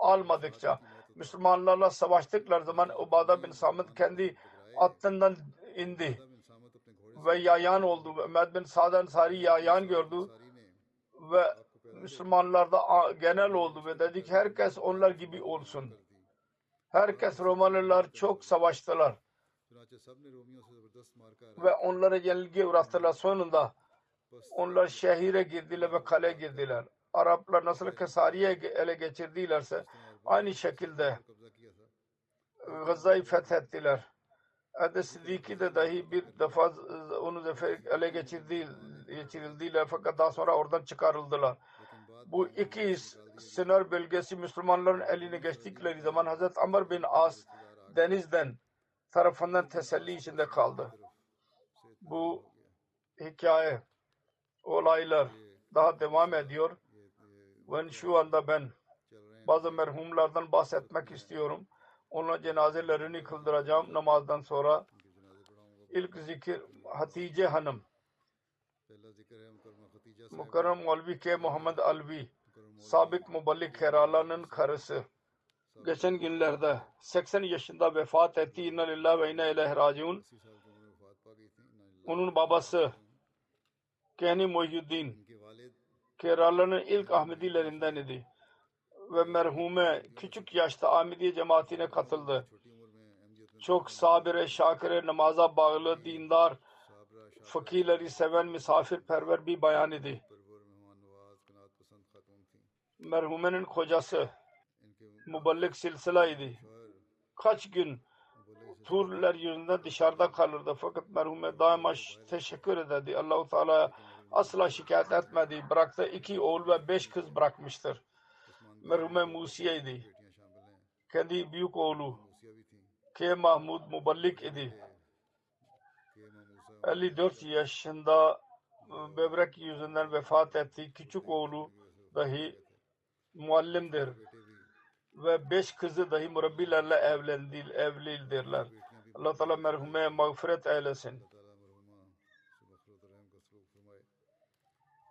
Speaker 2: almadıkça Müslümanlarla savaştıkları zaman Ubada bin Samit kendi atından indi ve yayan oldu. Ömer bin Sa'd Ansari yayan gördü ve Müslümanlarda genel oldu ve dedi ki herkes onlar gibi olsun. Herkes Romalılar çok savaştılar ve onlara yenilgi uğrattılar. Sonunda onlar şehire girdiler ve kale girdiler. Araplar nasıl Kesariye ele geçirdilerse aynı şekilde Gazze'yi fethettiler. Ede Siddiq'i de dahi bir defa onu zafer ele geçirdi, geçirildiler fakat daha sonra oradan çıkarıldılar. Bu iki sınır bölgesi Müslümanların eline geçtikleri zaman Hazreti Amr bin As denizden tarafından teselli içinde kaldı. Bu hikaye, olaylar daha devam ediyor. Ve şu anda ben bazı merhumlardan bahsetmek istiyorum. Onların cenazelerini kıldıracağım namazdan sonra. İlk zikir Hatice Hanım. Mukarrem Molvi K. Muhammed Alvi. Sabık Muballik Kerala'nın karısı. Geçen günlerde 80 yaşında vefat etti. İnna lillahi ve inna ileyhi raciun. Onun babası Kehni Muhyiddin Kerala'nın ilk Ahmedilerinden idi ve merhume küçük yaşta Ahmediye cemaatine katıldı. Çok sabire, şakire, namaza bağlı, dindar, fakirleri seven, misafirperver bir bayan idi. Merhumenin kocası muballik silsila idi. Kaç gün turlar yüzünden dışarıda kalırdı. Fakat merhume daima teşekkür ederdi. Allahu Teala asla şikayet etmedi. Bıraktı iki oğul ve beş kız bırakmıştır. Merhume Musiye'ydi. Kendi büyük oğlu K. Mahmud Muballik idi. 54 yaşında böbrek yüzünden vefat etti. Küçük oğlu dahi muallimdir. Ve beş kızı dahi murabbilerle evlendi, evlidirler. Allah Teala merhume mağfiret eylesin.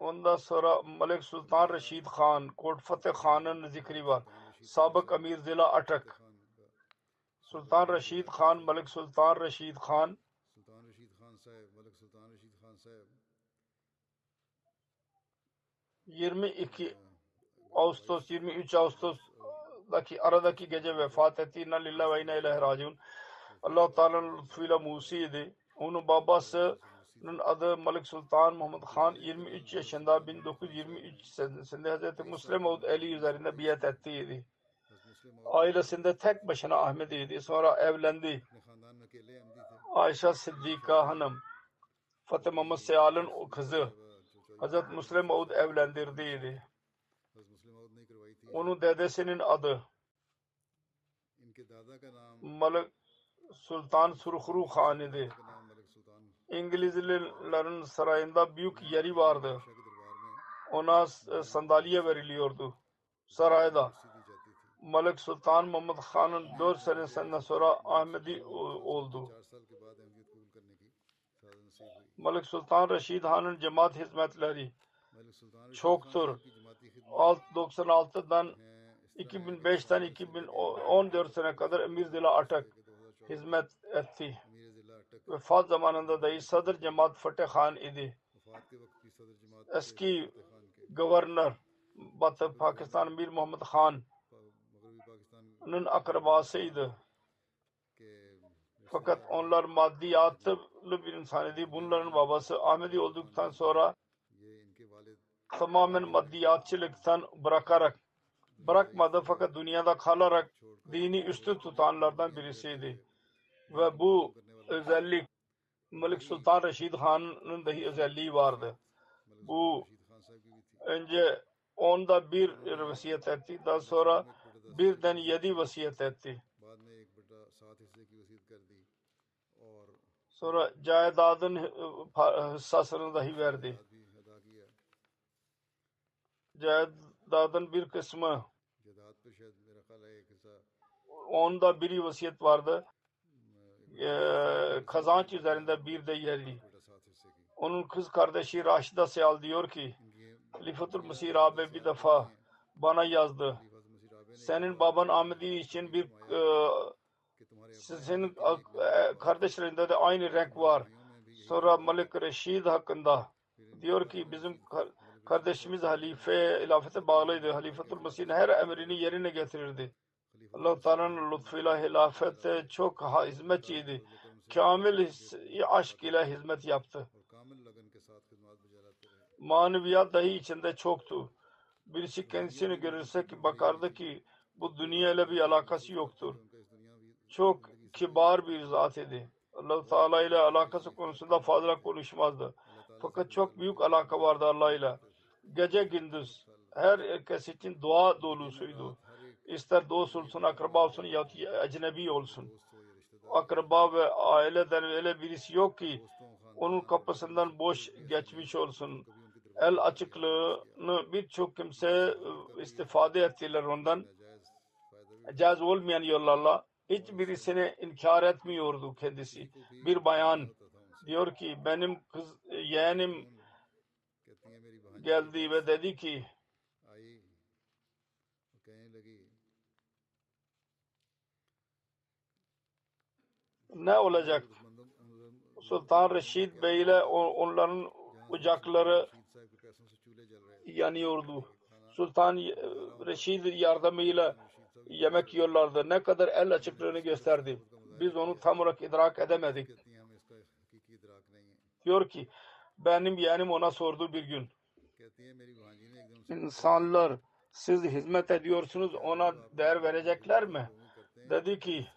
Speaker 2: Ondan sonra Malik Sultan Rashid Khan, Kot Fateh Khan'ın zikri var. Sabık Amir Zila Atak. Sultan Rashid Khan, Malik Sultan Rashid Khan.
Speaker 1: Sultan Rashid Khan sahib, Malik Sultan Rashid Khan sahib.
Speaker 2: 22 Ağustos, 23 Ağustos'daki aradaki gece vefat etti. İnna lillahi ve inna ileyhi raciun. Allah Teala'nın lütfuyla Musi'ydi. Onun babası bunun adı Malik Sultan Muhammed Han 23 yaşında 1923 senesinde Hz. Müslim Oğuz eli üzerinde biat ettiydi. Ailesinde tek başına Ahmet idi. Sonra evlendi. Ayşe Siddika Hanım Fatıma Seyal'ın kızı Hz. Müslim Oğuz evlendirdiydi. Onun dedesinin adı Malik Sultan Surhuru Khan idi. İngilizlerin sarayında büyük yeri vardı. Ona e, sandalye veriliyordu sarayda. Malik Sultan Muhammed Khan'ın 4 senesinden sonra Ahmedi oldu. Malik Sultan Reşid Han'ın cemaat hizmetleri çoktur. 96'dan 2005'ten 2014 sene kadar Emir Dila Atak hizmet etti vefat zamanında dahi Sadr Cemaat Fateh Khan idi. Eski Governor Batı Pakistan Mir Muhammed Khan'ın akrabasıydı. Fakat onlar maddiyatlı bir insan idi. Bunların babası Ahmedi olduktan sonra tamamen maddiyatçılıktan bırakarak bırakmadı fakat dünyada kalarak dini üstü tutanlardan birisiydi. Ve bu özellik Malik Sultan Reşid Han'ın dahi özelliği vardı. Bu önce onda bir vasiyet etti. Daha sonra birden yedi vasiyet etti. Sonra cayadadın hissasını dahi verdi. Cayadadın bir kısmı onda biri vasiyet vardı. Ee, kazanç üzerinde bir de
Speaker 1: yerli.
Speaker 2: Onun kız kardeşi Raşida Seyal diyor ki Lifatul Mesih abi bir defa bana yazdı. Senin baban Ahmedi için bir e, senin e, kardeşlerinde de aynı renk var. Sonra Malik Reşid hakkında diyor ki bizim kardeşimiz halife hilafete bağlıydı. Halifetul Mesih'in her emrini yerine getirirdi allah Teala'nın lütfuyla hilafette çok hizmetçiydi. Kamil aşk ile hizmet yaptı. Maneviyat dahi içinde çoktu. Birisi kendisini görürse ki bakardı ki bu dünya ile bir alakası yoktur. Çok kibar bir zat idi. allah Teala ile alakası konusunda fazla konuşmazdı. Fakat çok büyük alaka vardı Allah ile. Gece gündüz her herkes için dua dolusuydu ister dost olsun, akraba olsun ya ecnebi olsun. Akraba ve aileden öyle birisi yok ki onun kapısından boş geçmiş olsun. El açıklığını birçok kimse e, istifade ettiler ondan. Caiz olmayan yollarla hiçbirisini inkar etmiyordu kendisi. Bir bayan diyor ki benim kız
Speaker 1: e, yeğenim
Speaker 2: geldi ve dedi ki ne olacak? Sultan Reşid Bey ile onların ocakları yanıyordu. Sultan e, Reşid yardımıyla yemek yiyorlardı. Ne kadar el açıklığını gösterdi. Biz onu tam olarak idrak edemedik. Diyor ki benim yeğenim ona sordu bir gün. İnsanlar siz hizmet ediyorsunuz ona değer verecekler mi? Dedi ki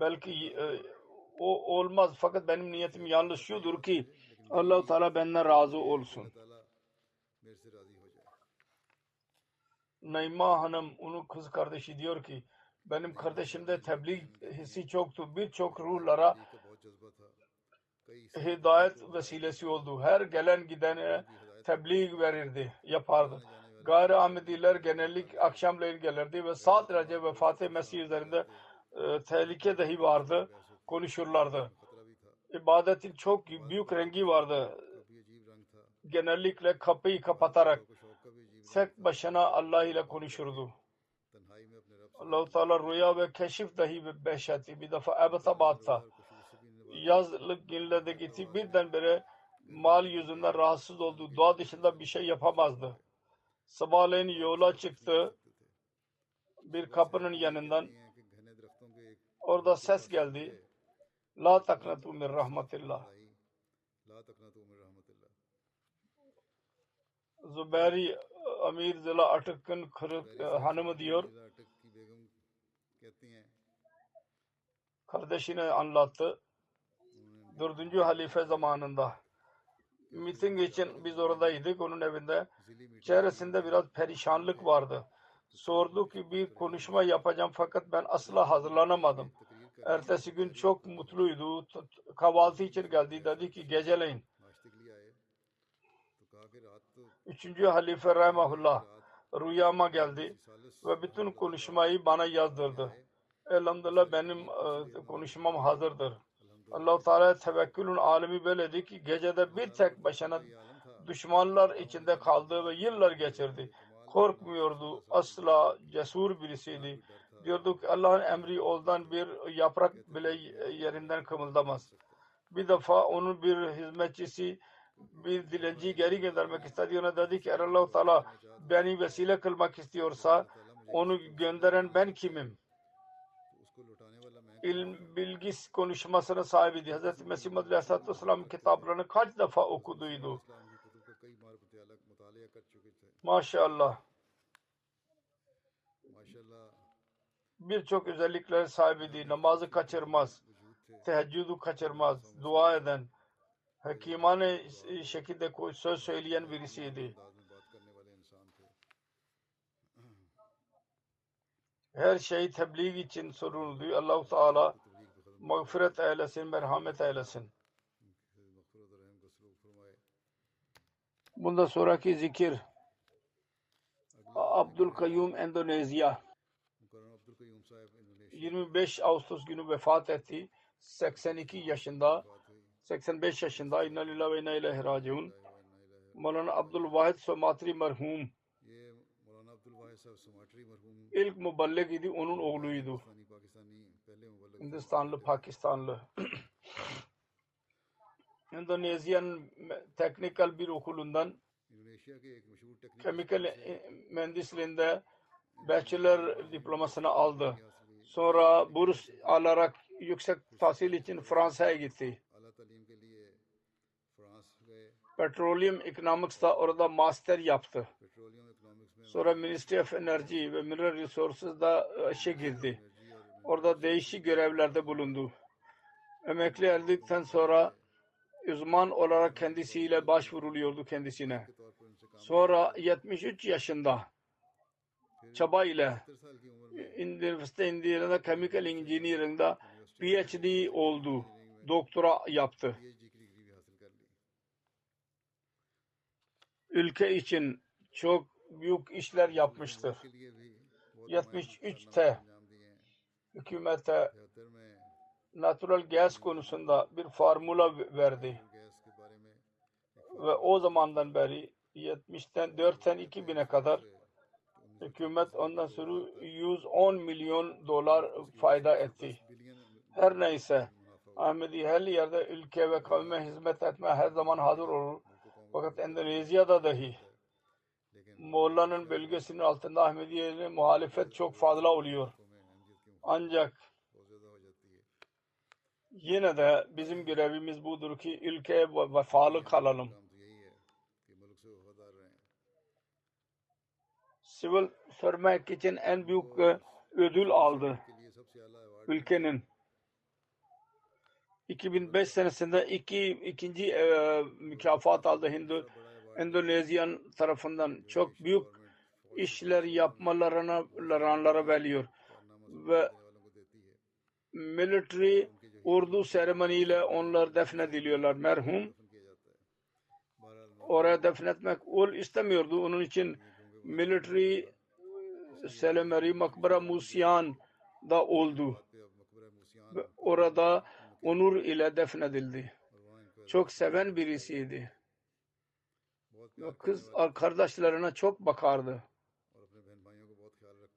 Speaker 2: belki e, o olmaz fakat benim niyetim yanlış şudur ki Allah u Teala benden razı olsun. Naima Hanım onun kız kardeşi diyor ki benim kardeşimde tebliğ hissi çoktu. Birçok ruhlara hidayet vesilesi oldu. Her gelen gidene tebliğ verirdi, yapardı. Gayri Ahmediler genellik akşamleyin gelirdi ve Sad Recep ve Fatih Mesih üzerinde e, tehlike dahi vardı. Konuşurlardı. İbadetin çok büyük rengi vardı. Genellikle kapıyı kapatarak tek başına Allah ile konuşurdu. Allah-u Teala rüya ve keşif dahi beş etti. Bir defa
Speaker 1: Ebatabat'ta
Speaker 2: yazlık yerlerde gitti. Birdenbire mal yüzünden rahatsız oldu. Dua dışında bir şey yapamazdı. Sabahleyin yola çıktı. Bir kapının yanından Orada ses geldi. La taknatu min
Speaker 1: rahmetillah.
Speaker 2: Zübeyri Amir Zila Atıkkın Kırık e, hanımı diyor. Kardeşine anlattı. Dördüncü halife zamanında miting için biz oradaydık onun evinde. Çehresinde biraz perişanlık vardı sordu ki bir konuşma yapacağım fakat ben asla hazırlanamadım. Ertesi gün çok mutluydu. Kahvaltı için geldi. Dedi ki geceleyin. Üçüncü halife
Speaker 1: rahmetullah
Speaker 2: rüyama geldi ve bütün konuşmayı bana yazdırdı. Elhamdülillah benim e, konuşmam hazırdır. Allah-u Teala tevekkülün alemi böyleydi ki gecede bir tek başına düşmanlar içinde kaldı ve yıllar geçirdi korkmuyordu. Asla cesur birisiydi. Diyorduk Allah'ın emri ondan bir yaprak bile yerinden kımıldamaz. Bir defa onun bir hizmetçisi bir dilenci geri göndermek istedi. Ona dedi ki Allah-u Teala beni vesile kılmak istiyorsa onu gönderen ben kimim? İlm, bilgi konuşmasına sahibiydi. Hz. Mesih Aleyhisselatü Vesselam kitaplarını kaç defa okuduydu. Maşallah. Birçok özellikler sahibidir. Namazı kaçırmaz. Teheccüdü kaçırmaz. Dua eden, hakimane şekilde söz söyleyen birisiydi. Her şey tebliğ için soruldu. Allahu Teala mağfiret eylesin, merhamet eylesin. Bundan sonraki zikir Abdülkayyum Endonezya. 25 Ağustos günü vefat etti. 82 yaşında. 85 yaşında. İnna lillahi ve inna ileyhi raciun. Mevlana Abdülvahid Somatri merhum. İlk mübellek idi onun oğluydu. Hindistanlı, Pakistanlı. Endonezya'nın teknikal bir okulundan kemikal e, mühendisliğinde bachelor diplomasını aldı. Sonra burs alarak yüksek tahsil için Fransa'ya gitti. Petroleum Economics'ta orada master yaptı. Sonra Ministry of Energy ve Mineral Resources'da e, işe girdi. Orada değişik görevlerde bulundu. Emekli erdikten sonra uzman olarak kendisiyle başvuruluyordu kendisine. Sonra 73 yaşında çaba ile üniversite indirinde chemical engineering'da PhD oldu. Doktora yaptı. Ülke için çok büyük işler yapmıştır.
Speaker 1: 73'te
Speaker 2: hükümete natural gas konusunda bir formula verdi. Ve o zamandan beri 70'ten 4'ten 2000'e kadar hükümet ondan sonra 110 milyon dolar fayda etti. Her neyse Ahmedi her yerde ülke ve kavme hizmet etme her zaman hazır olur. Fakat Endonezya'da dahi Moğolların bölgesinin altında Ahmediye'nin muhalefet çok fazla oluyor. Ancak yine de bizim görevimiz budur ki ülkeye vefalı kalalım sivil sörmek için en büyük e, ödül aldı ülkenin. 2005 senesinde iki, ikinci e, mükafat aldı Hindu, Endonezyan tarafından. Çok büyük işler yapmalarına laranlara veriyor. Ve military urdu seremoniyle onlar defnediliyorlar merhum. Oraya defnetmek ol istemiyordu. Onun için military Selemeri Makbara Musyan da oldu. Ve orada onur ile defnedildi. Çok seven birisiydi. Kız kardeşlerine çok bakardı.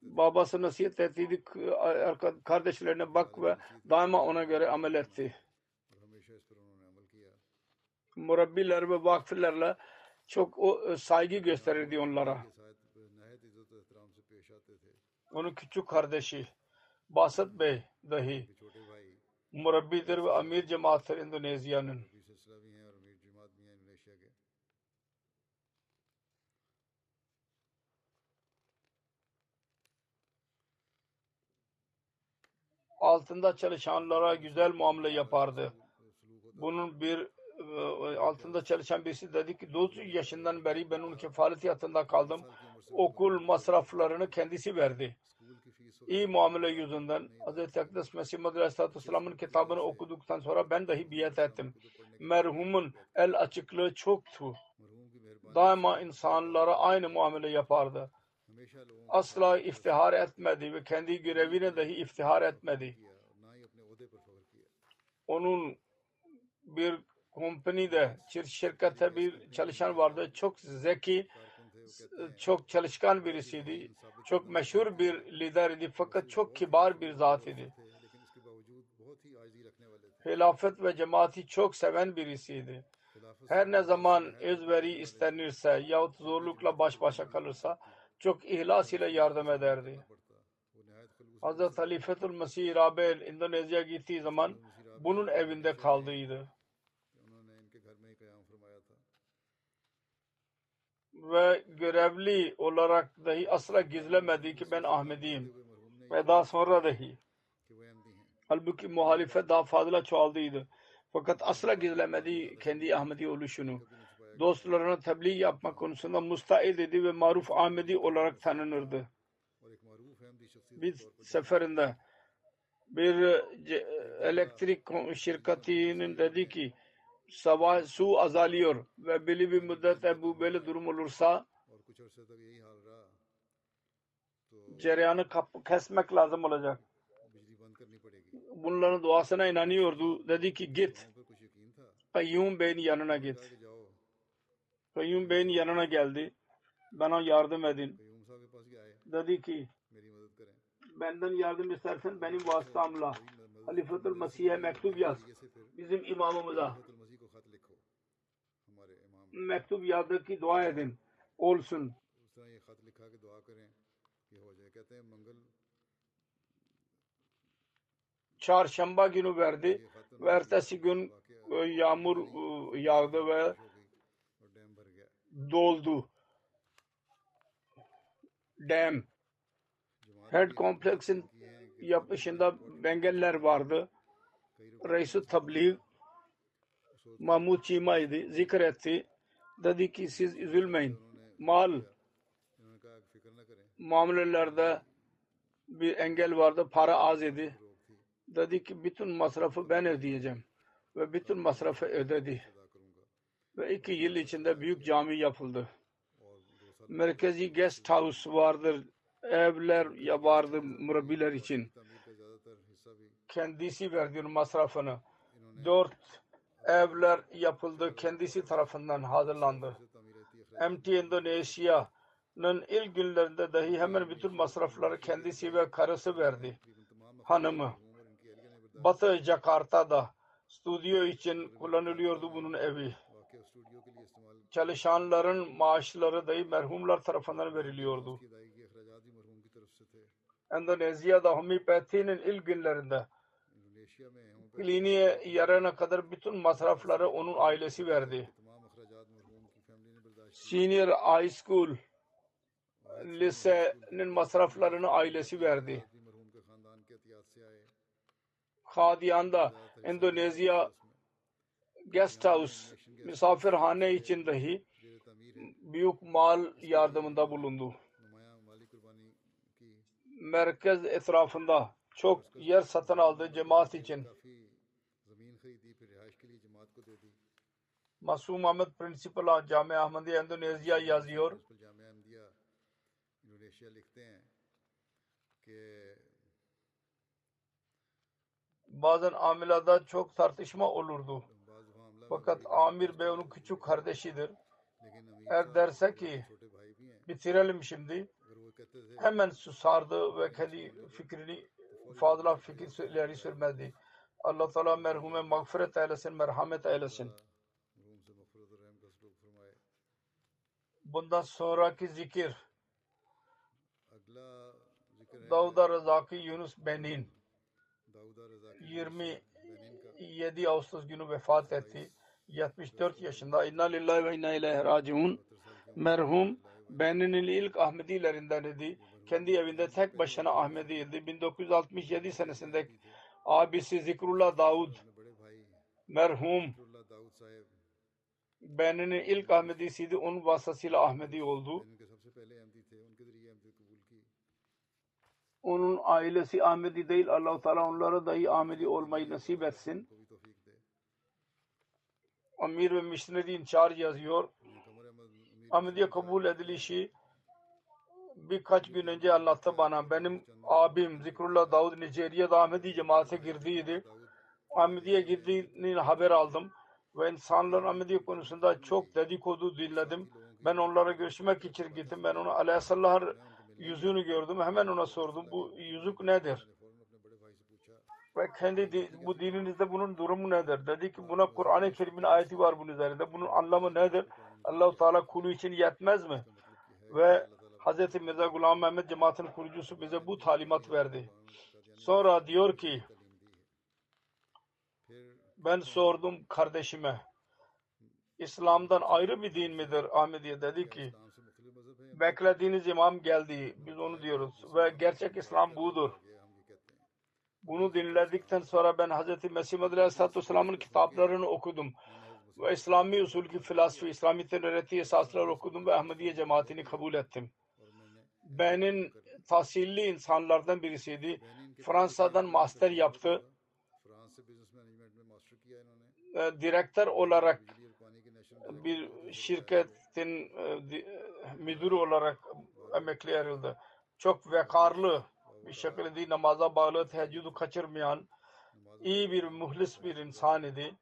Speaker 2: Babası nasihat ettiydi. Kardeşlerine bak ve daima ona göre amel etti. Murabbiler ve vakfirlerle çok o e, saygı gösterirdi onlara. Onun küçük kardeşi Basat Bey dahi murabbidir ve amir cemaattir Endonezya'nın. altında çalışanlara güzel muamele yapardı. Bunun bir e, altında çalışan birisi dedi ki 9 yaşından beri ben onun kefalet yatında kaldım. Okul masraflarını kendisi verdi. İyi muamele yüzünden Hz. Akdes Mesih Madri Aleyhisselatü Vesselam'ın kitabını okuduktan sonra ben dahi biat ettim. Merhumun el açıklığı çoktu. Daima insanlara aynı muamele yapardı. Asla iftihar etmedi ve kendi görevine dahi iftihar etmedi. Onun bir kompanide şirkette bir çalışan vardı. Çok zeki, çok çalışkan birisiydi. Çok meşhur bir lider idi fakat çok kibar bir zat idi. Hilafet ve cemaati çok seven birisiydi. Her ne zaman özveri istenirse yahut zorlukla baş başa kalırsa çok ihlas ile yardım ederdi. Hz. Halifetül Mesih Rabel İndonezya'ya gittiği zaman bunun evinde kaldıydı. ve görevli olarak dahi asla gizlemedi ki ben Ahmediyim. Ve daha sonra dahi. Halbuki muhalifet daha fazla çoğaldıydı. Fakat asla gizlemedi kendi Ahmedi oluşunu. Dostlarına tebliğ yapma konusunda müstahid idi ve maruf Ahmedi olarak tanınırdı. Bir seferinde bir elektrik şirketinin dedi ki sabah su azalıyor ve belli bir müddet bu böyle durum olursa cereyanı kesmek lazım olacak. Bunların duasına inanıyordu. Dedi ki git. Kayyum Bey'in yanına git. Kayyum Bey'in yanına geldi. Bana yardım edin. Dedi ki benden yardım istersen benim vasıtamla Halifetül Mesih'e mektup yaz. Bizim imamımıza mektup yazdık ki dua edin olsun. Çarşamba günü verdi ve ertesi gün e, yağmur e, yağdı ve doldu. Dam. Head
Speaker 1: kompleksin
Speaker 2: yapışında Bengeller vardı. Reis-i Tabliğ Mahmud Çima'ydı. Zikretti dedi ki siz üzülmeyin. Mal muamelelerde bir engel vardı. Para az idi. Dedi ki bütün masrafı ben ödeyeceğim. Ve bütün masrafı ödedi. Ve iki yıl içinde büyük cami yapıldı. Merkezi guest house vardır. Evler ya vardı murabiler için. Kendisi verdi masrafını. Dört evler yapıldı. Kendisi tarafından hazırlandı. MT Endonesya'nın ilk günlerinde dahi hemen bütün masrafları kendisi ve karısı verdi. Hanımı. Batı Jakarta'da stüdyo için kullanılıyordu bunun evi. Çalışanların maaşları dahi merhumlar tarafından veriliyordu. Endonezya'da homopatinin ilk günlerinde kliniğe yarana kadar bütün masrafları onun ailesi verdi. Senior high school lisenin masraflarını ailesi verdi. Khadiyan'da Endonezya guest house misafirhane için dahi büyük mal yardımında bulundu. Merkez etrafında çok yer satın aldı cemaat için. Masum Ahmet Principal of Cami Ahmadi Endonezya yazıyor. Bazen amilada çok tartışma olurdu. Fakat Amir Bey onun küçük kardeşidir. Eğer derse ki bitirelim şimdi hemen susardı ve kendi fikrini fazla fikir ileri sürmezdi. Allah Teala merhume mağfiret eylesin, merhamet eylesin. bundan sonraki zikir Davud Razaki Yunus Benin 27 Ağustos günü vefat etti. 74 yaşında. İnna lillahi ve inna ileyhi raciun. Merhum Benin'in ilk Ahmedilerinden idi. Kendi evinde tek başına Ahmediydi. 1967 senesinde abisi Zikrullah Davud merhum Ben'in ilk Ahmedisiydi. Onun vasıtasıyla Ahmedi oldu. Onun ailesi Ahmedi değil. Allah-u Teala onlara dahi Ahmedi olmayı nasip etsin. Amir ve Mishnedi inçar yazıyor. Ahmediye kabul edilişi birkaç gün önce anlattı bana. Benim abim Zikrullah Davud Nijerya'da Ahmedi cemaate girdiydi. Ahmediye girdiğini haber aldım ve insanların ameli konusunda çok dedikodu dinledim. Ben onlara görüşmek için gittim. Ben onu aleyhissallar yüzünü gördüm. Hemen ona sordum. Bu yüzük nedir? Ve kendi bu dininizde bunun durumu nedir? Dedi ki buna Kur'an-ı Kerim'in ayeti var bunun üzerinde. Bunun anlamı nedir? Allahu Teala kulu için yetmez mi? Ve Hz. Mirza Gulam Mehmet cemaatin kurucusu bize bu talimat verdi. Sonra diyor ki ben sordum kardeşime. İslam'dan ayrı bir din midir? Ahmediye dedi ki beklediğiniz imam geldi. Biz onu diyoruz. Ve gerçek İslam budur. Bunu dinledikten sonra ben Hz. Mesih Madri Aleyhisselatü Vesselam'ın kitaplarını okudum. Ve İslami usul ki filosofi, İslami öğreti esasları okudum ve Ahmediye cemaatini kabul ettim. Benim tahsilli insanlardan birisiydi. Fransa'dan master yaptı e, direktör olarak bir şirketin e, müdürü olarak emekli ayrıldı. Çok vekarlı bir şekilde namaza bağlı teheccüdü kaçırmayan iyi bir muhlis bir insan idi.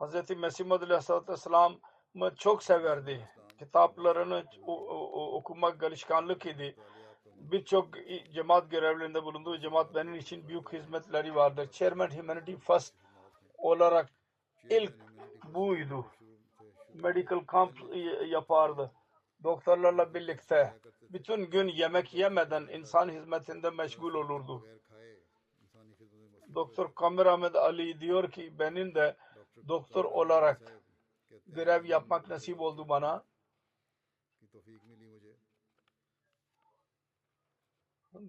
Speaker 2: Hz. Mesih Madhu Aleyhisselatü Vesselam'ı çok severdi. Kitaplarını okumak galişkanlık idi birçok cemaat görevlerinde bulunduğu cemaat benim için büyük hizmetleri vardır. Chairman Humanity First olarak ilk buydu. Medical camp yapardı. Doktorlarla birlikte bütün gün yemek yemeden insan hizmetinde meşgul olurdu. Doktor Kamer Ahmet Ali diyor ki benim de doktor olarak görev yapmak nasip oldu bana.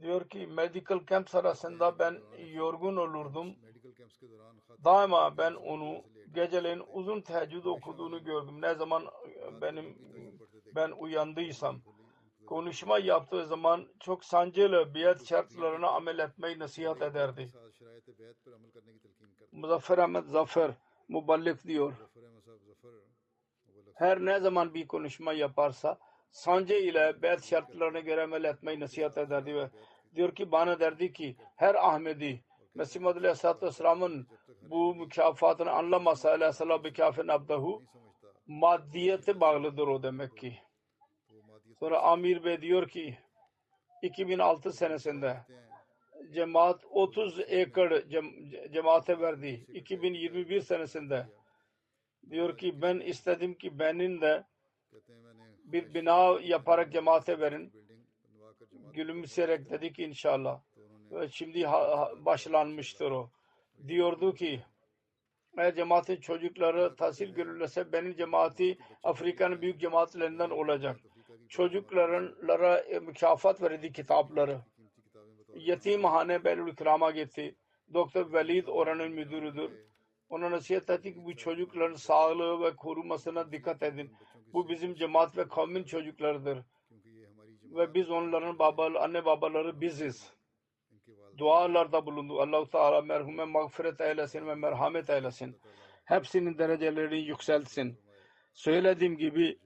Speaker 2: diyor ki medical camp sırasında ben yorgun olurdum. Daima ben onu geceleyin uzun teheccüd okuduğunu gördüm. Ne zaman e, benim ben uyandıysam konuşma yaptığı zaman çok sancılı biat şartlarına amel etmeyi nasihat ederdi. Muzaffer Ahmet Zafer Muballik diyor. Her ne zaman bir konuşma yaparsa sancı ile beyt şartlarına göre amel etmeyi nasihat ederdi ve diyor ki bana derdi ki her Ahmedi Mesih Madhu Aleyhisselatü Vesselam'ın bu mükafatını anlamasa Aleyhisselam mükafin abdahu maddiyete bağlıdır o demek ki. Sonra Amir Bey diyor ki 2006 senesinde cemaat 30 ekar cem, cemaate verdi. 2021 senesinde diyor ki ben istedim ki benim de bir bina yaparak cemaate verin. Gülümseyerek dedik inşallah. Şimdi başlanmıştır o. Diyordu ki eğer cemaatin çocukları tahsil görülürse benim cemaati Afrika'nın büyük cemaatlerinden olacak. Çocuklara e, mükafat verildi kitapları. Yetimhane Belül İkram'a gitti. Doktor Velid oranın müdürüdür. Ona nasihat etti ki bu çocukların sağlığı ve korumasına dikkat edin. Bu bizim cemaat ve kavmin çocuklarıdır. Ve biz onların baba, anne babaları biziz. Dualarda bulundu. Allah-u Teala merhume mağfiret eylesin ve merhamet eylesin. Hepsinin derecelerini yükseltsin. Söylediğim gibi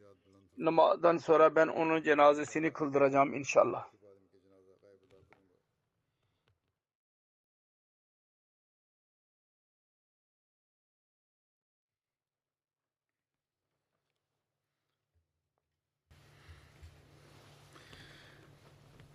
Speaker 2: namazdan sonra ben onun cenazesini kıldıracağım inşallah.